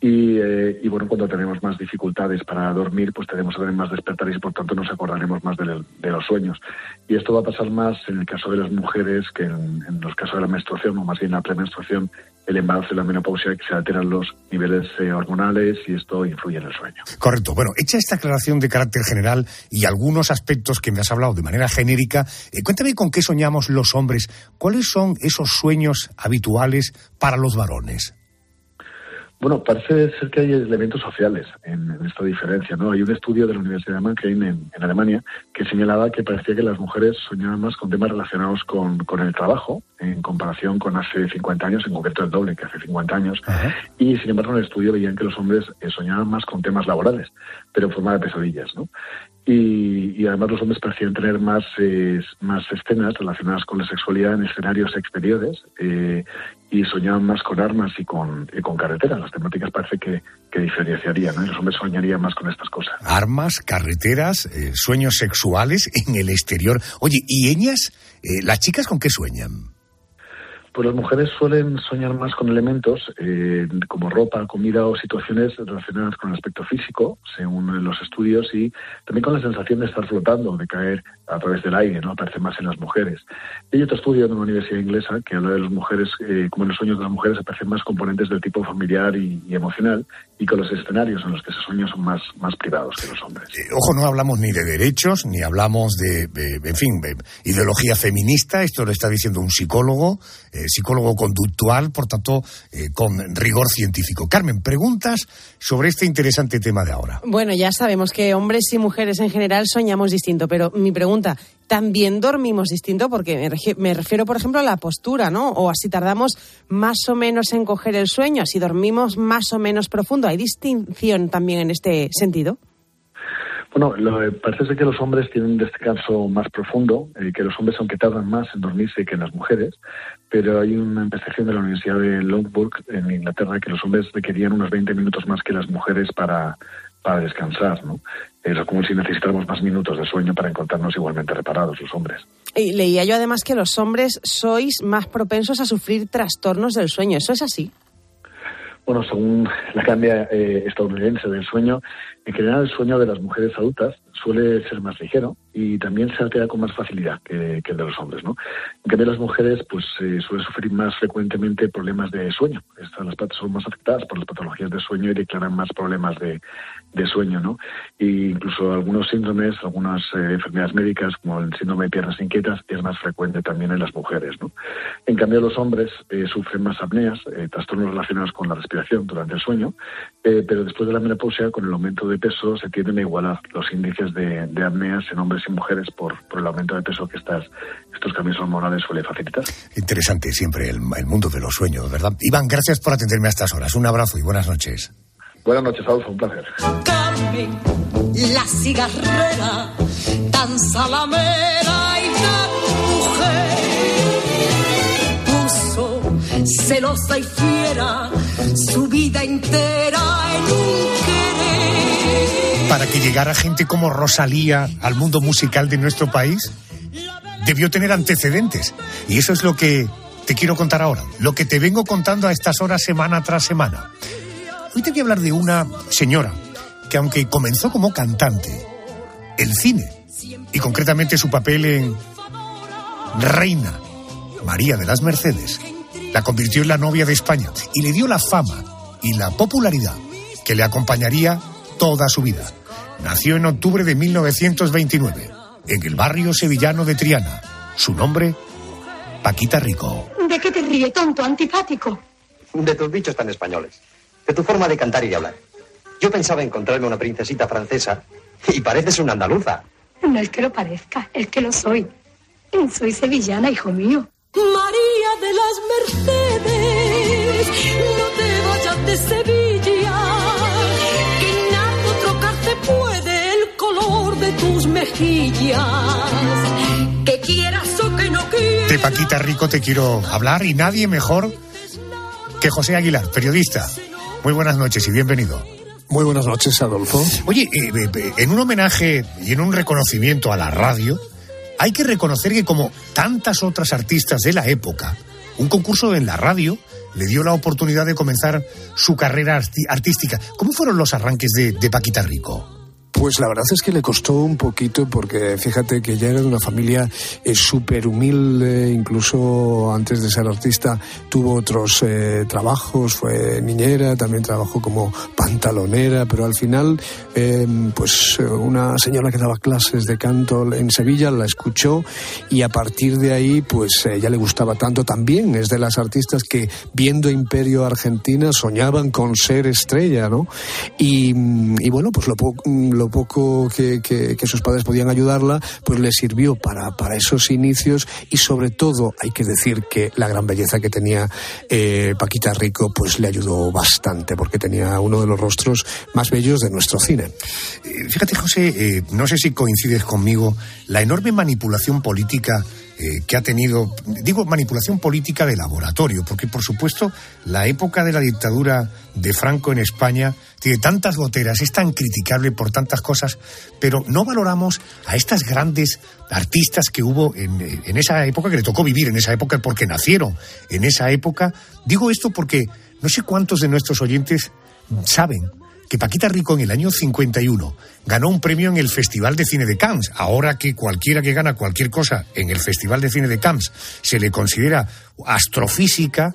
Y, eh, y, bueno, cuando tenemos más dificultades para dormir, pues tenemos tener más despertares y por tanto nos acordaremos más de, los sueños. Y esto va a pasar más en el caso de las mujeres que en, en los casos de la menstruación, o más bien la premenstruación, el embarazo y la menopausia, que se alteran los niveles eh, hormonales y esto influye en el sueño. Correcto. Bueno, hecha esta aclaración de carácter general y algunos aspectos que me has hablado de manera genérica, eh, cuéntame con qué soñamos los hombres. ¿Cuáles son esos sueños habituales para los varones? Bueno, parece ser que hay elementos sociales en, en, esta diferencia, ¿no? Hay un estudio de la Universidad de Mannheim en, en, Alemania que señalaba que parecía que las mujeres soñaban más con temas relacionados con, con, el trabajo en comparación con hace 50 años, en concreto el doble que hace 50 años. Ajá. Y sin embargo, en el estudio veían que los hombres eh, soñaban más con temas laborales, pero en forma de pesadillas, ¿no? Y, y, además los hombres parecían tener más, eh, más escenas relacionadas con la sexualidad en escenarios exteriores eh, y soñaban más con armas y con, y con carreteras. Las temáticas parece que, que diferenciarían, ¿no? Los hombres soñarían más con estas cosas. Armas, carreteras, eh, sueños sexuales en el exterior. Oye, ¿y ellas, eh, las chicas con qué sueñan? Pues las mujeres suelen soñar más con elementos eh, como ropa, comida o situaciones relacionadas con el aspecto físico, según los estudios, y también con la sensación de estar flotando, de caer a través del aire, ¿no? Aparece más en las mujeres. Hay otro estudio de una universidad inglesa que habla de las mujeres, eh, como en los sueños de las mujeres aparecen más componentes del tipo familiar y, emocional, y con los escenarios en los que se sueña son más, más privados que los hombres. Eh, ojo, no hablamos ni de derechos, ni hablamos de, en fin, de ideología feminista, esto lo está diciendo un psicólogo, eh, psicólogo conductual, por tanto, eh, con rigor científico. Carmen, preguntas sobre este interesante tema de ahora. Bueno, ya sabemos que hombres y mujeres en general soñamos distinto, pero mi pregunta, ¿también dormimos distinto? Porque me refiero, por ejemplo, a la postura, ¿no? O así tardamos más o menos en coger el sueño, así dormimos más o menos profundo. ¿Hay distinción también en este sentido? Bueno, lo, parece ser que los hombres tienen un descanso más profundo, eh, que los hombres aunque tardan más en dormirse que las mujeres, pero hay una investigación de la Universidad de Longbourn en Inglaterra que los hombres requerían unos 20 minutos más que las mujeres para, para descansar, ¿no? Es como si necesitáramos más minutos de sueño para encontrarnos igualmente reparados los hombres. Y leía yo además que los hombres sois más propensos a sufrir trastornos del sueño. ¿Eso es así? Bueno, según la Academia eh, estadounidense del sueño, en general el sueño de las mujeres adultas suele ser más ligero y también se altera con más facilidad que, que el de los hombres, ¿no? En cambio las mujeres pues eh, suelen sufrir más frecuentemente problemas de sueño. Estas las patas son más afectadas por las patologías de sueño y declaran más problemas de, de sueño, ¿no? E incluso algunos síndromes, algunas eh, enfermedades médicas como el síndrome de piernas inquietas es más frecuente también en las mujeres, ¿no? En cambio los hombres eh, sufren más apneas, trastornos relacionados con la respiración durante el sueño, pero después de la menopausia con el aumento de peso se tienden a igualar los índices de, de apneas en hombres y mujeres por, por, el aumento de peso que estas, estos cambios hormonales suele facilitar. Interesante siempre el, el, mundo de los sueños, ¿verdad? Iván, gracias por atenderme a estas horas. Un abrazo y buenas noches. Buenas noches, Adolfo, un placer. Carmen, la cigarrera, tan salamera y tan mujer. Puso celosa y fiera su vida entera en un querer. Para que llegara gente como Rosalía al mundo musical de nuestro país, debió tener antecedentes. Y eso es lo que te quiero contar ahora, lo que te vengo contando a estas horas semana tras semana. Hoy te voy a hablar de una señora que aunque comenzó como cantante, el cine, y concretamente su papel en Reina María de las Mercedes, la convirtió en la novia de España y le dio la fama y la popularidad que le acompañaría toda su vida. Nació en octubre de 1929, en el barrio sevillano de Triana. Su nombre, Paquita Rico. ¿De qué te ríe, tonto, antipático? De tus dichos tan españoles. De tu forma de cantar y de hablar. Yo pensaba encontrarme una princesita francesa y pareces una andaluza. No es que lo parezca, es que lo soy. Soy sevillana, hijo mío. María de las Mercedes, no te vayas de Sevilla, mejillas. Que quieras o que no quieras. De Paquita Rico te quiero hablar y nadie mejor que José Aguilar, periodista. Muy buenas noches y bienvenido. Muy buenas noches, Adolfo. Oye, eh, eh, en un homenaje y en un reconocimiento a la radio, hay que reconocer que como tantas otras artistas de la época, un concurso en la radio le dio la oportunidad de comenzar su carrera arti- artística. ¿Cómo fueron los arranques de, de Paquita Rico? Pues la verdad es que le costó un poquito porque fíjate que ya era de una familia eh, súper humilde, incluso antes de ser artista tuvo otros eh, trabajos, fue niñera, también trabajó como pantalonera, pero al final eh, pues eh, una señora que daba clases de canto en Sevilla la escuchó y a partir de ahí pues ya le gustaba tanto también, es de las artistas que viendo Imperio Argentina soñaban con ser estrella, ¿no? Y, y bueno, pues lo, lo poco que, sus padres podían ayudarla, pues le sirvió para, para esos inicios y sobre todo hay que decir que la gran belleza que tenía eh, Paquita Rico pues le ayudó bastante porque tenía uno de los rostros más bellos de nuestro cine. Eh, Fíjate, José, eh, no sé si coincides conmigo, la enorme manipulación política eh, que ha tenido, digo manipulación política de laboratorio, porque por supuesto la época de la dictadura de Franco en España tiene tantas goteras, es tan criticable por tantas cosas, pero no valoramos a estas grandes artistas que hubo en, en esa época, que le tocó vivir en esa época porque nacieron en esa época. Digo esto porque no sé cuántos de nuestros oyentes saben que Paquita Rico en el año 51 ganó un premio en el Festival de Cine de Cannes. Ahora que cualquiera que gana cualquier cosa en el Festival de Cine de Cannes se le considera astrofísica,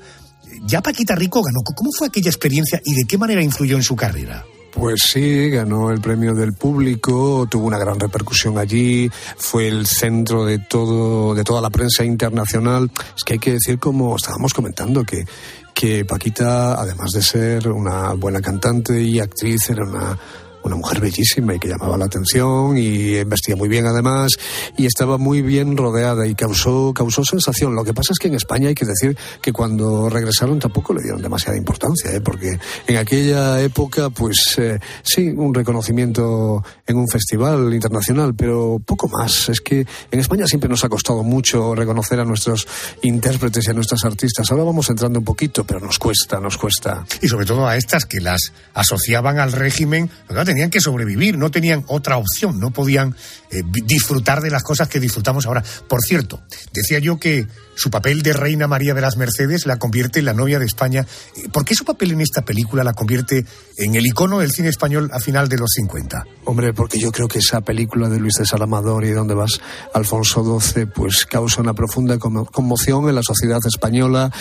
ya Paquita Rico ganó. ¿Cómo fue aquella experiencia y de qué manera influyó en su carrera? Pues sí, ganó el premio del público, tuvo una gran repercusión allí, fue el centro de todo, de toda la prensa internacional. Es que hay que decir, como estábamos comentando, que, que Paquita, además de ser una buena cantante y actriz, era una una mujer bellísima y que llamaba la atención y vestía muy bien además y estaba muy bien rodeada y causó, causó sensación. Lo que pasa es que en España hay que decir que cuando regresaron tampoco le dieron demasiada importancia, ¿eh? porque en aquella época pues eh, sí, un reconocimiento en un festival internacional, pero poco más. Es que en España siempre nos ha costado mucho reconocer a nuestros intérpretes y a nuestras artistas. Ahora vamos entrando un poquito, pero nos cuesta, nos cuesta. Y sobre todo a estas que las asociaban al régimen, ¿verdad? Tenían que sobrevivir, no tenían otra opción, no podían eh, disfrutar de las cosas que disfrutamos ahora. Por cierto, decía yo que su papel de Reina María de las Mercedes la convierte en la novia de España. ¿Por qué su papel en esta película la convierte en el icono del cine español a final de los 50? Hombre, porque yo creo que esa película de Luis César Amador y donde vas Alfonso XII, pues causa una profunda conmo- conmoción en la sociedad española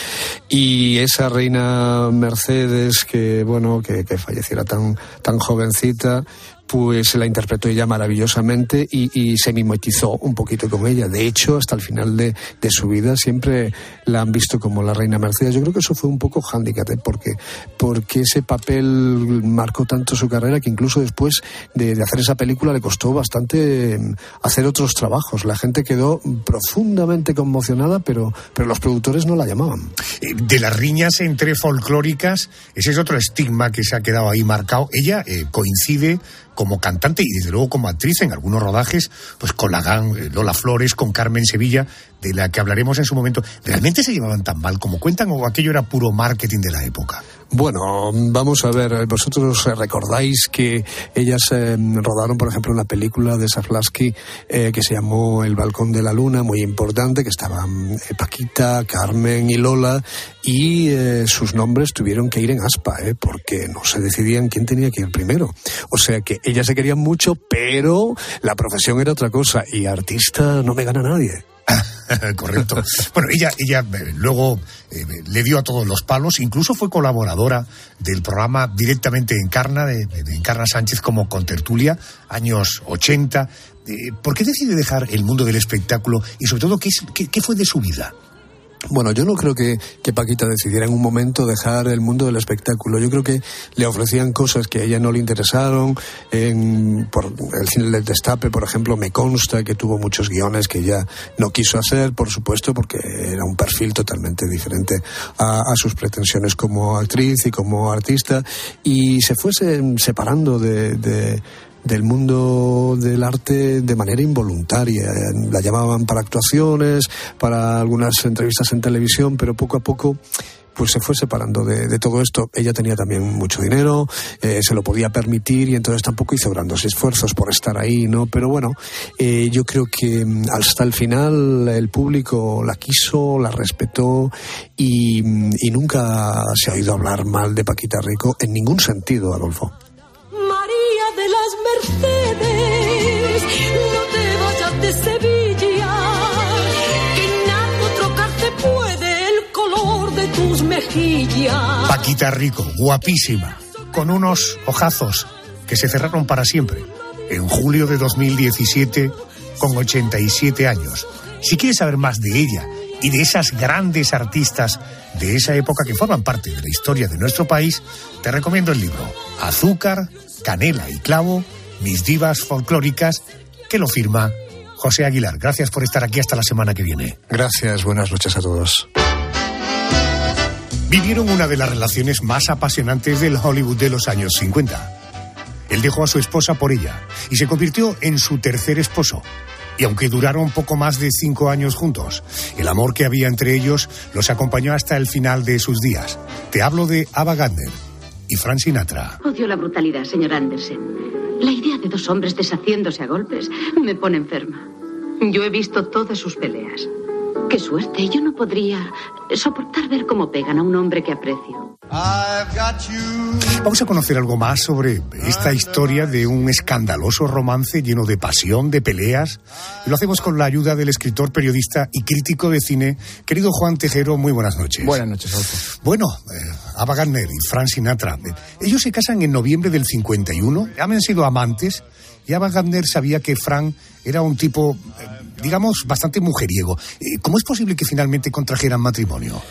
y esa reina Mercedes que, bueno, que falleciera tan, tan jovencita, pues la interpretó ella maravillosamente y, y se mimetizó un poquito con ella. De hecho, hasta el final de, de su vida siempre la han visto como la reina Mercedes. Yo creo que eso fue un poco hándicap, ¿eh? porque, porque ese papel marcó tanto su carrera que incluso después de, de hacer esa película le costó bastante mm, hacer otros trabajos. La gente quedó profundamente conmocionada, pero, pero los productores no la llamaban. Eh, De las riñas entre folclóricas, ese es otro estigma que se ha quedado ahí marcado. Ella eh, coincide como cantante y desde luego como actriz en algunos rodajes, pues con la eh, Lola Flores, con Carmen Sevilla, de la que hablaremos en su momento. ¿Realmente se llevaban tan mal como cuentan o aquello era puro marketing de la época? Bueno, vamos a ver, vosotros recordáis que ellas eh, rodaron, por ejemplo, una película de Saflasky eh, que se llamó El Balcón de la Luna, muy importante, que estaban eh, Paquita, Carmen y Lola, y eh, sus nombres tuvieron que ir en aspa, eh, porque no se decidían quién tenía que ir primero. O sea que ellas se querían mucho, pero la profesión era otra cosa, y artista no me gana nadie. Correcto. Bueno, ella, ella eh, luego eh, le dio a todos los palos, incluso fue colaboradora del programa directamente Encarna, de, de Encarna Sánchez como contertulia, años 80. Eh, ¿Por qué decide dejar el mundo del espectáculo y sobre todo qué, fue de su vida? Bueno, yo no creo que, que Paquita decidiera en un momento dejar el mundo del espectáculo. Yo creo que le ofrecían cosas que a ella no le interesaron. En, por el cine del Destape, por ejemplo, me consta que tuvo muchos guiones que ella no quiso hacer, por supuesto, porque era un perfil totalmente diferente a, a sus pretensiones como actriz y como artista. Y se fue se- separando de- de, del mundo del arte de manera involuntaria. La llamaban para actuaciones, para algunas entrevistas en televisión, pero poco a poco pues se fue separando de, todo esto. Ella tenía también mucho dinero, eh, se lo podía permitir y entonces tampoco hizo grandes esfuerzos por estar ahí, ¿no? Pero bueno, eh, yo creo que mm, hasta el final el público la quiso, la respetó y, mm, y nunca se ha oído hablar mal de Paquita Rico en ningún sentido, Adolfo. No te vayas de Sevilla, que puede el color de tus mejillas. Paquita Rico, guapísima, con unos ojazos que se cerraron para siempre. En julio de 2017, con 87 años. Si quieres saber más de ella y de esas grandes artistas de esa época que forman parte de la historia de nuestro país, te recomiendo el libro Azúcar, Canela y Clavo, mis divas folclóricas, que lo firma José Aguilar. Gracias por estar aquí hasta la semana que viene. Gracias, buenas noches a todos. Vivieron una de las relaciones más apasionantes del Hollywood de los años 50. Él dejó a su esposa por ella y se convirtió en su tercer esposo. Y aunque duraron poco más de cinco años juntos, el amor que había entre ellos los acompañó hasta el final de sus días. Te hablo de Ava Gardner y Frank Sinatra. Odio la brutalidad, señor Andersen. La de dos hombres deshaciéndose a golpes me pone enferma. Yo he visto todas sus peleas. Qué suerte, yo no podría soportar ver cómo pegan a un hombre que aprecio. Vamos a conocer algo más sobre esta historia de un escandaloso romance lleno de pasión, de peleas. Y lo hacemos con la ayuda del escritor, periodista y crítico de cine, querido Juan Tejero. Muy buenas noches. Buenas noches. Bueno, eh, Ava Gardner y Frank Sinatra. eh, ellos se casan en noviembre del 51, habían sido amantes y Ava Gardner sabía que Frank era un tipo, eh, digamos, bastante mujeriego. Eh, ¿Cómo es posible que finalmente contrajeran matrimonio?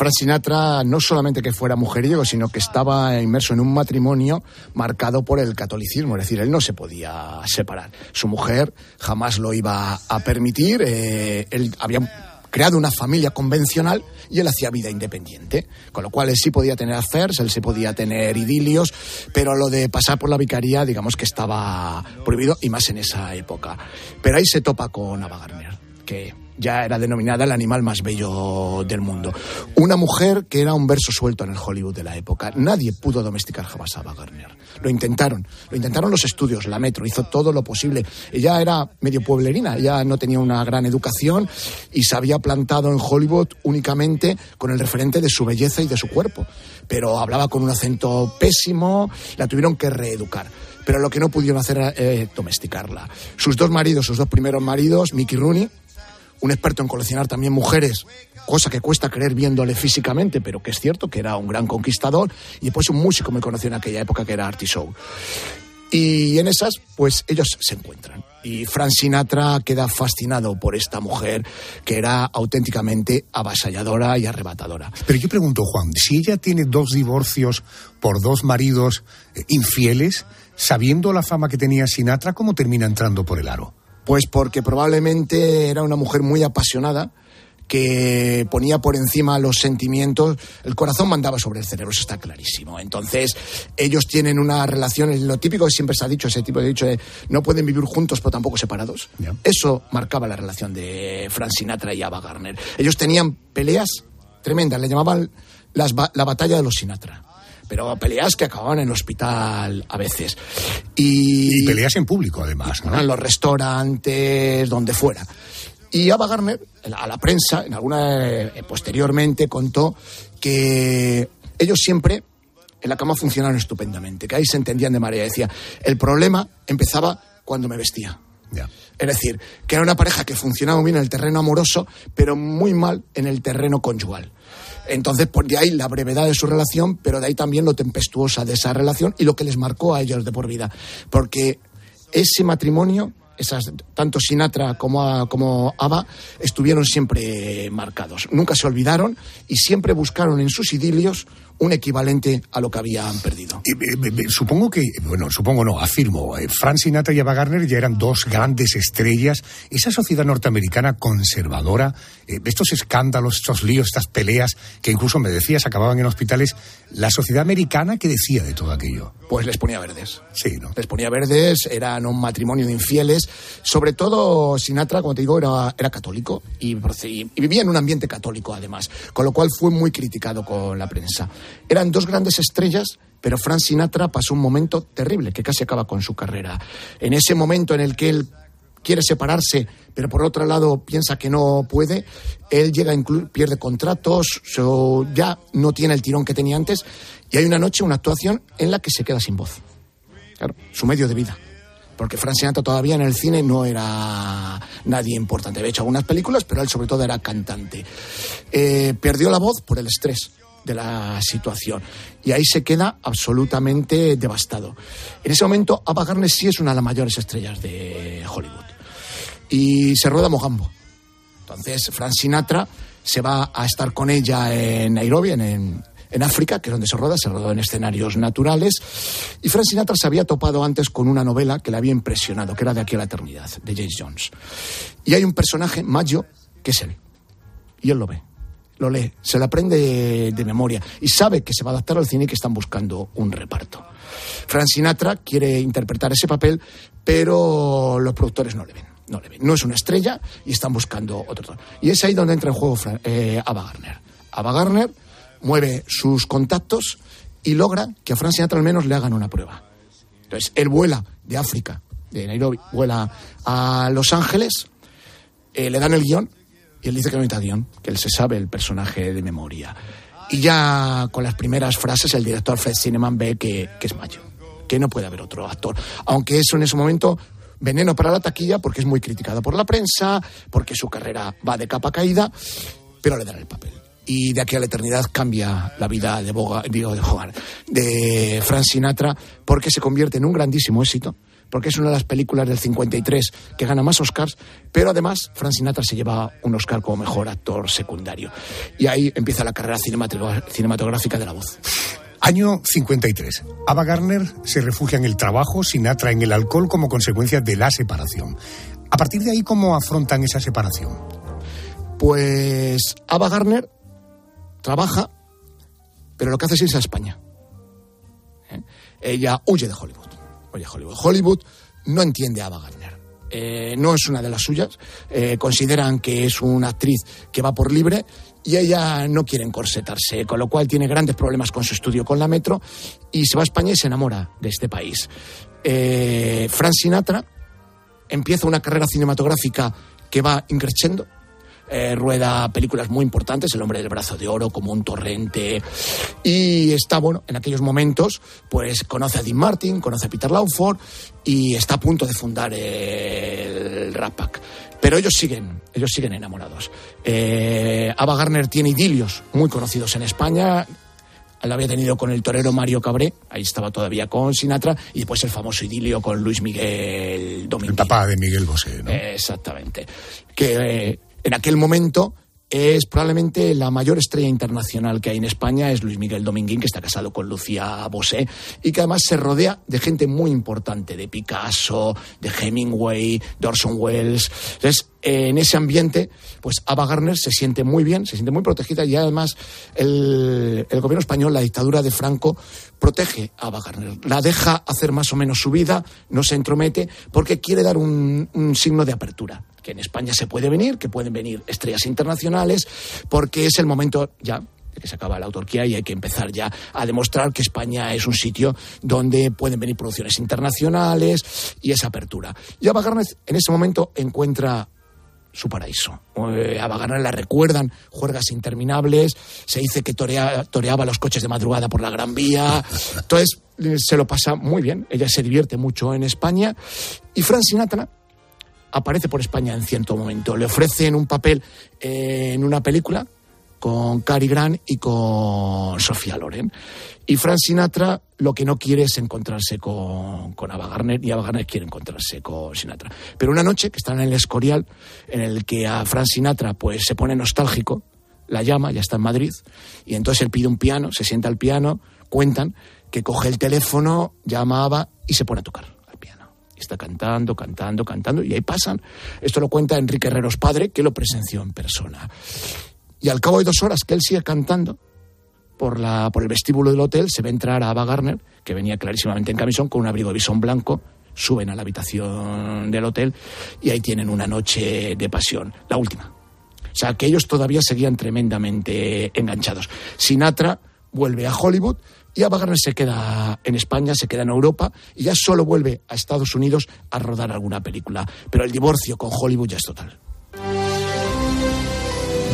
Frank Sinatra no solamente que fuera mujeriego, sino que estaba inmerso en un matrimonio marcado por el catolicismo, es decir, él no se podía separar. Su mujer jamás lo iba a permitir, eh, él había creado una familia convencional y él hacía vida independiente, con lo cual él sí podía tener affairs, él sí podía tener idilios, pero lo de pasar por la vicaría, digamos que estaba prohibido y más en esa época. Pero ahí se topa con Ava Gardner, que ya era denominada el animal más bello del mundo. Una mujer que era un verso suelto en el Hollywood de la época. Nadie pudo domesticar jamás a Ava. Lo intentaron, lo intentaron los estudios, la Metro, hizo todo lo posible. Ella era medio pueblerina, ella no tenía una gran educación y se había plantado en Hollywood únicamente con el referente de su belleza y de su cuerpo. Pero hablaba con un acento pésimo, la tuvieron que reeducar pero lo que no pudieron hacer era eh, domesticarla. Sus dos maridos, sus dos primeros maridos, Mickey Rooney, un experto en coleccionar también mujeres, cosa que cuesta creer viéndole físicamente, pero que es cierto que era un gran conquistador, y después un músico muy conocido en aquella época que era Artie Shaw. Y en esas, pues ellos se encuentran. Y Frank Sinatra queda fascinado por esta mujer que era auténticamente avasalladora y arrebatadora. Pero yo pregunto, Juan, si ella tiene dos divorcios por dos maridos eh, infieles, sabiendo la fama que tenía Sinatra, ¿cómo termina entrando por el aro? Pues porque probablemente era una mujer muy apasionada que ponía por encima los sentimientos, el corazón mandaba sobre el cerebro, eso está clarísimo. Entonces, ellos tienen una relación, lo típico que siempre se ha dicho, ese tipo de dicho de no pueden vivir juntos pero tampoco separados. Eso marcaba la relación de Frank Sinatra y Ava Gardner. Ellos tenían peleas tremendas, le llamaban las la batalla de los Sinatra. Pero peleas que acababan en el hospital a veces. Y, Y peleas en público, además, ¿no? en los restaurantes, donde fuera. Y Ava Gardner, a la prensa, en alguna eh, posteriormente contó que ellos siempre en la cama funcionaron estupendamente, que ahí se entendían de manera. Decía, el problema empezaba cuando me vestía. Es decir, que era una pareja que funcionaba muy bien en el terreno amoroso, pero muy mal en el terreno conyugal. Entonces, por de ahí la brevedad de su relación, pero de ahí también lo tempestuosa de esa relación y lo que les marcó a ellos de por vida. Porque ese matrimonio, esas, tanto Sinatra como, como Ava, estuvieron siempre marcados. Nunca se olvidaron y siempre buscaron en sus idilios un equivalente a lo que habían perdido. Eh, Supongo que, bueno, supongo no, afirmo, eh, Frank Sinatra y Ava Gardner ya eran dos grandes estrellas. Esa sociedad norteamericana conservadora, eh, estos escándalos, estos líos, estas peleas, que incluso me decías acababan en hospitales, la sociedad americana, ¿qué decía de todo aquello? Pues les ponía verdes. Sí, ¿no? Les ponía verdes, eran un matrimonio de infieles. Sobre todo Sinatra, como te digo, era, era católico y vivía en un ambiente católico además, con lo cual fue muy criticado con la prensa. Eran dos grandes estrellas, pero Frank Sinatra pasó un momento terrible que casi acaba con su carrera. En ese momento en el que él quiere separarse, pero por otro lado piensa que no puede, él llega pierde contratos, so- ya no tiene el tirón que tenía antes, y hay una noche, una actuación en la que se queda sin voz. Claro, su medio de vida. Porque Frank Sinatra todavía en el cine no era nadie importante. Había hecho algunas películas, pero él sobre todo era cantante. Eh, perdió la voz por el estrés la situación. Y ahí se queda absolutamente devastado. En ese momento, Ava Gardner sí es una de las mayores estrellas de Hollywood. Y se rueda Mogambo. Entonces, Frank Sinatra se va a estar con ella en Nairobi, en, en, en África, que es donde se roda, se rodó en escenarios naturales. Y Frank Sinatra se había topado antes con una novela que le había impresionado, que era De aquí a la eternidad, de James Jones. Y hay un personaje, Maggio, que es él. Y él lo ve, lo lee, se lo aprende de, memoria y sabe que se va a adaptar al cine y que están buscando un reparto. Frank Sinatra quiere interpretar ese papel, pero los productores no le ven. No le ven. No es una estrella y están buscando otro. Y es ahí donde entra en juego eh, Ava Gardner. Ava Gardner mueve sus contactos y logra que a Frank Sinatra al menos le hagan una prueba. Entonces, él vuela de África, de Nairobi, vuela a Los Ángeles, eh, le dan el guion y él dice que no necesita guion, que él se sabe el personaje de memoria. Y ya con las primeras frases el director Fred Cineman ve que, que es mayo, que no puede haber otro actor. Aunque eso en ese momento veneno para la taquilla porque es muy criticado por la prensa, porque su carrera va de capa caída, pero le dan el papel. Y de aquí a la eternidad cambia la vida de Boga, digo, de Hogarth, de Frank Sinatra, porque se convierte en un grandísimo éxito, porque es una de las películas del 53 que gana más Oscars, pero además Frank Sinatra se lleva un Oscar como mejor actor secundario. Y ahí empieza la carrera cinematográfica de la voz. Año 53. Ava Gardner se refugia en el trabajo, Sinatra en el alcohol como consecuencia de la separación. A partir de ahí, ¿cómo afrontan esa separación? Pues Ava Gardner trabaja, pero lo que hace es irse a España. ¿Eh? Ella huye de Hollywood. De Hollywood. Hollywood no entiende a Ava Gardner. Eh, no es una de las suyas. Eh, consideran que es una actriz que va por libre y ella no quiere encorsetarse, con lo cual tiene grandes problemas con su estudio con la Metro y se va a España y se enamora de este país. Eh, Frank Sinatra empieza una carrera cinematográfica que va increciendo. Eh, rueda películas muy importantes, El hombre del brazo de oro, como un torrente, y está, bueno, en aquellos momentos, pues conoce a Dean Martin, conoce a Peter Lawford, y está a punto de fundar el Rat Pack. Pero ellos siguen, ellos siguen enamorados. Eh, Ava Gardner tiene idilios muy conocidos en España, la había tenido con el torero Mario Cabré, ahí estaba todavía con Sinatra, y después el famoso idilio con Luis Miguel Dominguez. El papá de Miguel Bosé, ¿no? Exactamente. Que eh, en aquel momento es probablemente la mayor estrella internacional que hay en España, es Luis Miguel Dominguín, que está casado con Lucía Bosé, y que además se rodea de gente muy importante, de Picasso, de Hemingway, de Orson Welles. Entonces, en ese ambiente, pues Ava Gardner se siente muy bien, se siente muy protegida y además el gobierno español, la dictadura de Franco, protege a Ava Gardner. La deja hacer más o menos su vida, no se entromete, porque quiere dar un, signo de apertura. Que en España se puede venir, que pueden venir estrellas internacionales, porque es el momento ya que se acaba la autarquía y hay que empezar ya a demostrar que España es un sitio donde pueden venir producciones internacionales y esa apertura. Y Ava Gardner en ese momento encuentra su paraíso. Eh, a Bagarner la recuerdan juergas interminables, se dice que torea- toreaba los coches de madrugada por la Gran Vía, entonces eh, se lo pasa muy bien, ella se divierte mucho en España. Y Frank Sinatra aparece por España en cierto momento, le ofrecen un papel eh, en una película con Cary Grant y con Sofía Loren. Y Frank Sinatra lo que no quiere es encontrarse con, con Ava Gardner y Ava Gardner quiere encontrarse con Sinatra. Pero una noche que están en el Escorial, en el que a Frank Sinatra pues se pone nostálgico, la llama, ya está en Madrid, y entonces él pide un piano, se sienta al piano, cuentan que coge el teléfono, llama a Ava y se pone a tocar al piano. Está cantando, cantando, cantando, y ahí pasan. Esto lo cuenta Enrique Herreros padre, que lo presenció en persona. Y al cabo de dos horas que él sigue cantando, por, la, por el vestíbulo del hotel se ve entrar a Ava Gardner, que venía clarísimamente en camisón, con un abrigo de bisón blanco, suben a la habitación del hotel y ahí tienen una noche de pasión, la última. O sea, que ellos todavía seguían tremendamente enganchados. Sinatra vuelve a Hollywood y Ava Gardner se queda en España, se queda en Europa y ya solo vuelve a Estados Unidos a rodar alguna película. Pero el divorcio con Hollywood ya es total.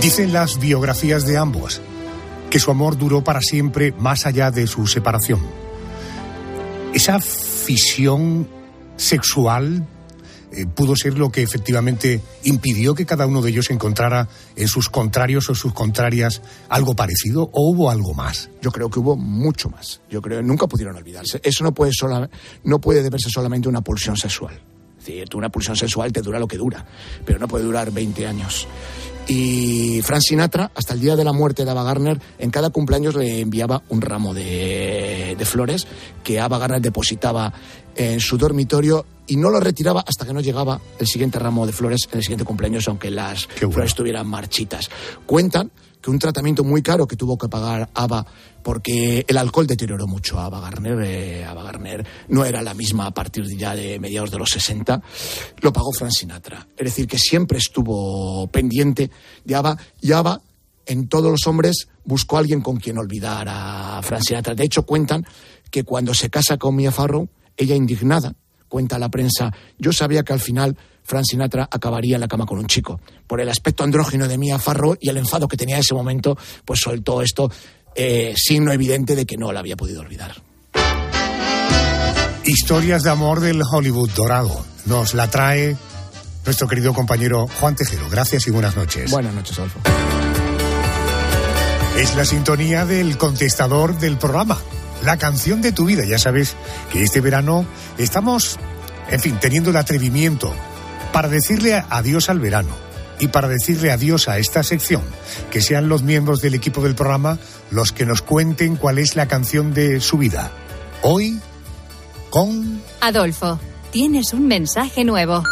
Dicen las biografías de ambos que su amor duró para siempre más allá de su separación. Esa fisión sexual eh, pudo ser lo que efectivamente impidió que cada uno de ellos encontrara en sus contrarios o sus contrarias algo parecido o hubo algo más. Yo creo que hubo mucho más. Yo creo que nunca pudieron olvidarse. Eso no puede, sola- no puede deberse solamente a una pulsión sexual. Es decir, una pulsión sexual te dura lo que dura, pero no puede durar 20 años. Y Frank Sinatra, hasta el día de la muerte de Ava Gardner, en cada cumpleaños le enviaba un ramo de, de flores que Ava Gardner depositaba en su dormitorio y no lo retiraba hasta que no llegaba el siguiente ramo de flores en el siguiente cumpleaños, aunque las flores estuvieran marchitas. Cuentan que un tratamiento muy caro que tuvo que pagar Ava porque el alcohol deterioró mucho a Ava Gardner. eh, Ava Gardner no era la misma a partir de ya de mediados de los 60. Lo pagó Frank Sinatra. Es decir, que siempre estuvo pendiente de Ava y Ava en todos los hombres buscó a alguien con quien olvidar a Frank Sinatra. De hecho, cuentan que cuando se casa con Mia Farrow, ella indignada, cuenta a la prensa, yo sabía que al final Frank Sinatra acabaría en la cama con un chico. Por el aspecto andrógino de Mia Farrow y el enfado que tenía en ese momento, pues soltó esto, eh, signo evidente de que no la había podido olvidar. Historias de amor del Hollywood dorado. Nos la trae nuestro querido compañero Juan Tejero. Gracias y buenas noches. Buenas noches, Adolfo. Es la sintonía del contestador del programa. La canción de tu vida. Ya sabes que este verano estamos, en fin, teniendo el atrevimiento para decirle adiós al verano y para decirle adiós a esta sección. Que sean los miembros del equipo del programa los que nos cuenten cuál es la canción de su vida. Hoy, con Adolfo, tienes un mensaje nuevo.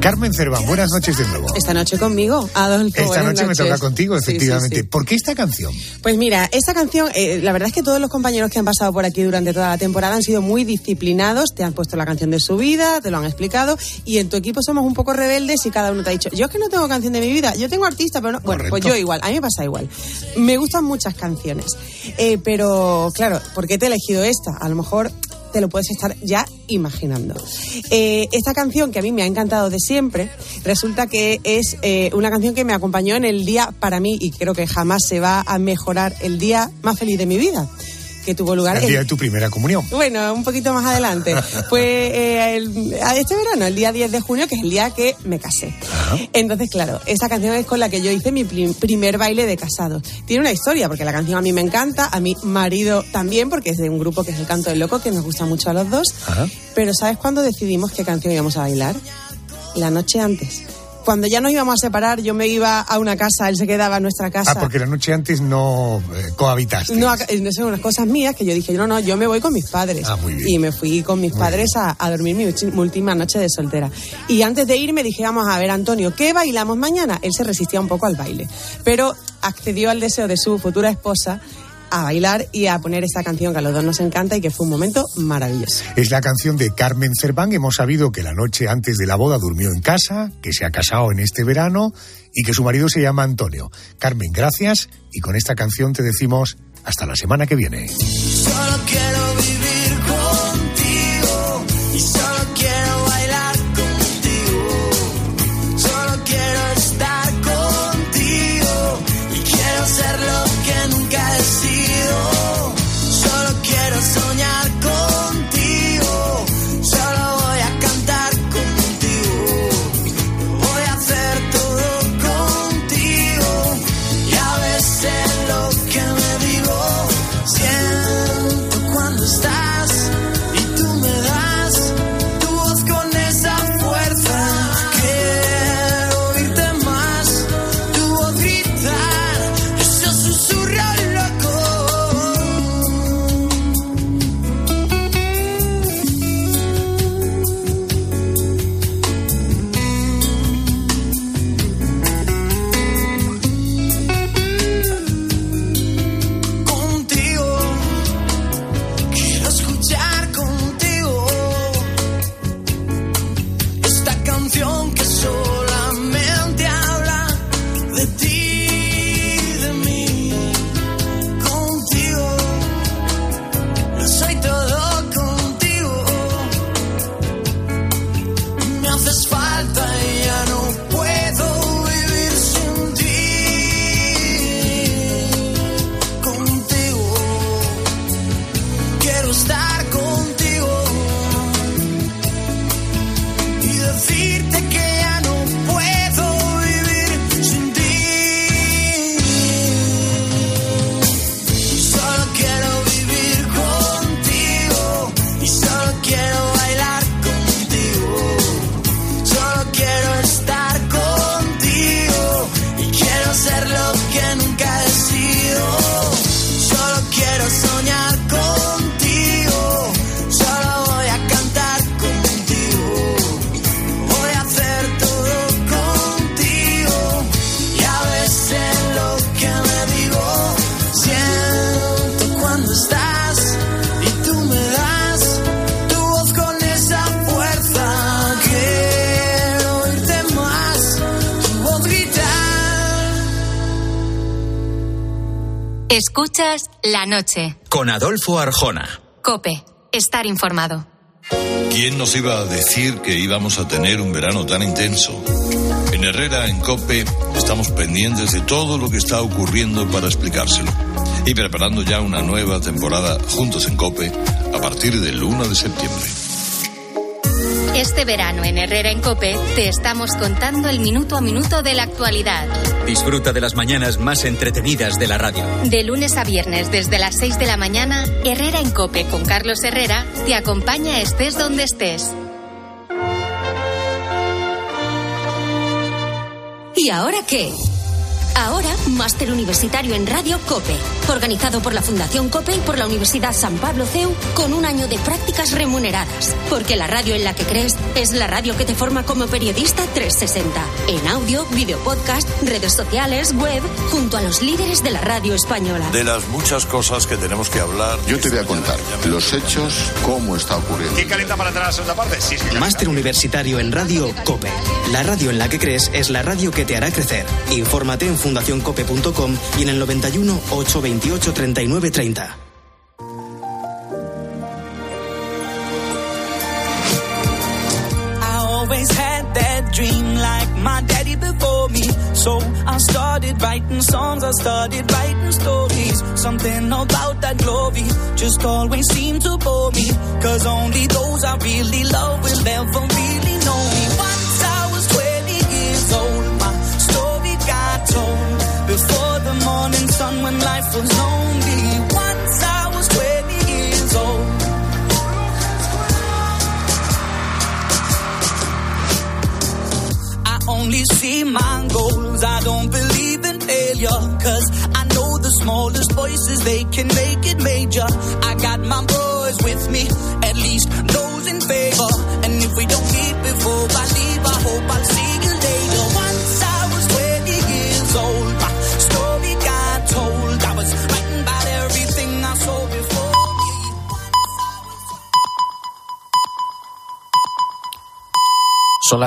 Carmen Cerván. Buenas noches de nuevo. Esta noche conmigo, Adolfo. Esta noche me toca contigo, Sí, sí, efectivamente. sí. ¿Por qué esta canción? Pues mira, esta canción, eh, la verdad es que todos los compañeros que han pasado por aquí durante toda la temporada han sido muy disciplinados, te han puesto la canción de su vida, te lo han explicado, y en tu equipo somos un poco rebeldes y cada uno te ha dicho, yo es que no tengo canción de mi vida, yo tengo artista, pero no. Bueno, pues yo igual, a mí me pasa igual. Me gustan muchas canciones, Eh, pero claro, ¿por qué te he elegido esta? A lo mejor te lo puedes estar ya imaginando. Eh, esta canción que a mí me ha encantado de siempre, resulta que es eh, una canción que me acompañó en el día para mí y creo que jamás se va a mejorar el día más feliz de mi vida, que tuvo lugar El día de tu primera comunión. bueno, un poquito más adelante. Fue eh, el- este verano, el día 10 de junio, que es el día que me casé. Entonces, claro, esta canción es con la que yo hice mi prim- primer baile de casado. Tiene una historia, porque la canción a mí me encanta, a mi marido también, porque es de un grupo que es el Canto del Loco, que nos gusta mucho a los dos. Pero ¿sabes cuándo decidimos qué canción íbamos a bailar? La noche antes. Cuando ya nos íbamos a separar, yo me iba a una casa, él se quedaba en nuestra casa. Ah, porque la noche antes no eh, cohabitaste. No, acá- no son unas cosas mías que yo dije, no, no, yo me voy con mis padres. Ah, muy bien. Y me fui con mis padres a, a dormir mi última noche de soltera. Y antes de irme dije, vamos a ver, Antonio, ¿qué bailamos mañana? Él se resistía un poco al baile, pero accedió al deseo de su futura esposa a bailar y a poner esta canción que a los dos nos encanta y que fue un momento maravilloso. Es la canción de Carmen Cerván. Hemos sabido que la noche antes de la boda durmió en casa, que se ha casado en este verano y que su marido se llama Antonio. Carmen, gracias y con esta canción te decimos hasta la semana que viene. Solo quiero vivir canción que Escuchas la noche. Con Adolfo Arjona. Cope. Estar informado. ¿Quién nos iba a decir que íbamos a tener un verano tan intenso? En Herrera, en Cope, estamos pendientes de todo lo que está ocurriendo para explicárselo. Y preparando ya una nueva temporada juntos en Cope a partir del 1 de septiembre. Verano en Herrera en Cope te estamos contando el minuto a minuto de la actualidad. Disfruta de las mañanas más entretenidas de la radio. De lunes a viernes desde las 6 de la mañana, Herrera en Cope con Carlos Herrera te acompaña estés donde estés. ¿Y ahora qué? Ahora, máster universitario en Radio COPE, organizado por la Fundación COPE y por la Universidad San Pablo CEU, con un año de prácticas remuneradas. Porque la radio en la que crees es la radio que te forma como periodista 360. En audio, video podcast, redes sociales, web, junto a los líderes de la radio española. De las muchas cosas que tenemos que hablar. Yo te voy a contar los hechos, cómo está ocurriendo. ¿Quién calienta para atrás la segunda parte? Sí, sí. Máster universitario en radio COPE. La radio en la que crees es la radio que te hará crecer. Infórmate en fundacioncope.com y en el 91 828 39 30. I always had that dream like my daddy before me. So I started writing songs, I started writing stories. Something about that glory just always seemed to bore me. Cause only those I really love will ever really know before the morning sun when life was lonely. Once I was 20 years old. I only see my goals. I don't believe in failure. Cause I know the smallest voices, they can make it major. I got my boys with me, at least those in favor. And if we don't meet before I leave, I hope I'll see you later. Once I was 20 years old.